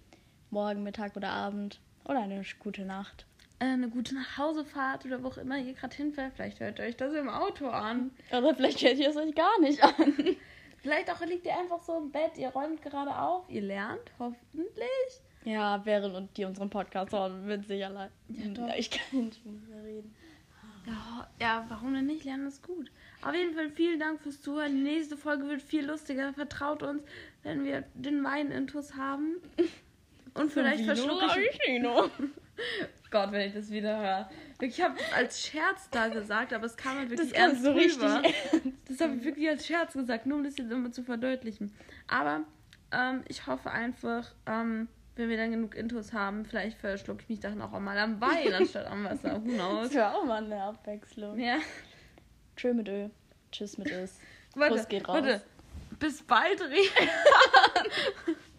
Morgen, Mittag oder Abend oder eine gute Nacht. Äh, eine gute Nachhausefahrt oder wo auch immer ihr gerade hinfährt. Vielleicht hört ihr euch das im Auto an. Oder vielleicht hört ihr es euch gar nicht an. Vielleicht auch liegt ihr einfach so im Bett, ihr räumt gerade auf, ihr lernt, hoffentlich. Ja, während und die unseren Podcast hören, wird sicher leid. Ja, doch. ich kann nicht mehr reden. Ja, ja, warum denn nicht? Lernen ist gut. Auf jeden Fall vielen Dank fürs Zuhören. Die nächste Folge wird viel lustiger. Vertraut uns, wenn wir den Wein-Intus haben. Und vielleicht verschlucke ich... Kino. Gott, wenn ich das wieder höre. Ich habe das als Scherz da gesagt, aber es kam halt wirklich Das ernst so richtig rüber. ernst. Das habe ich wirklich als Scherz gesagt, nur um das jetzt immer zu verdeutlichen. Aber ähm, ich hoffe einfach, ähm, wenn wir dann genug Intos haben, vielleicht verschlucke ich mich dann auch mal am Wein anstatt am Wasser. Who knows? Das wäre auch mal eine Abwechslung. Ja. Tschö mit Öl. Tschüss mit Öl. Warte, Kuss geht raus. Warte. Bis bald, Rian.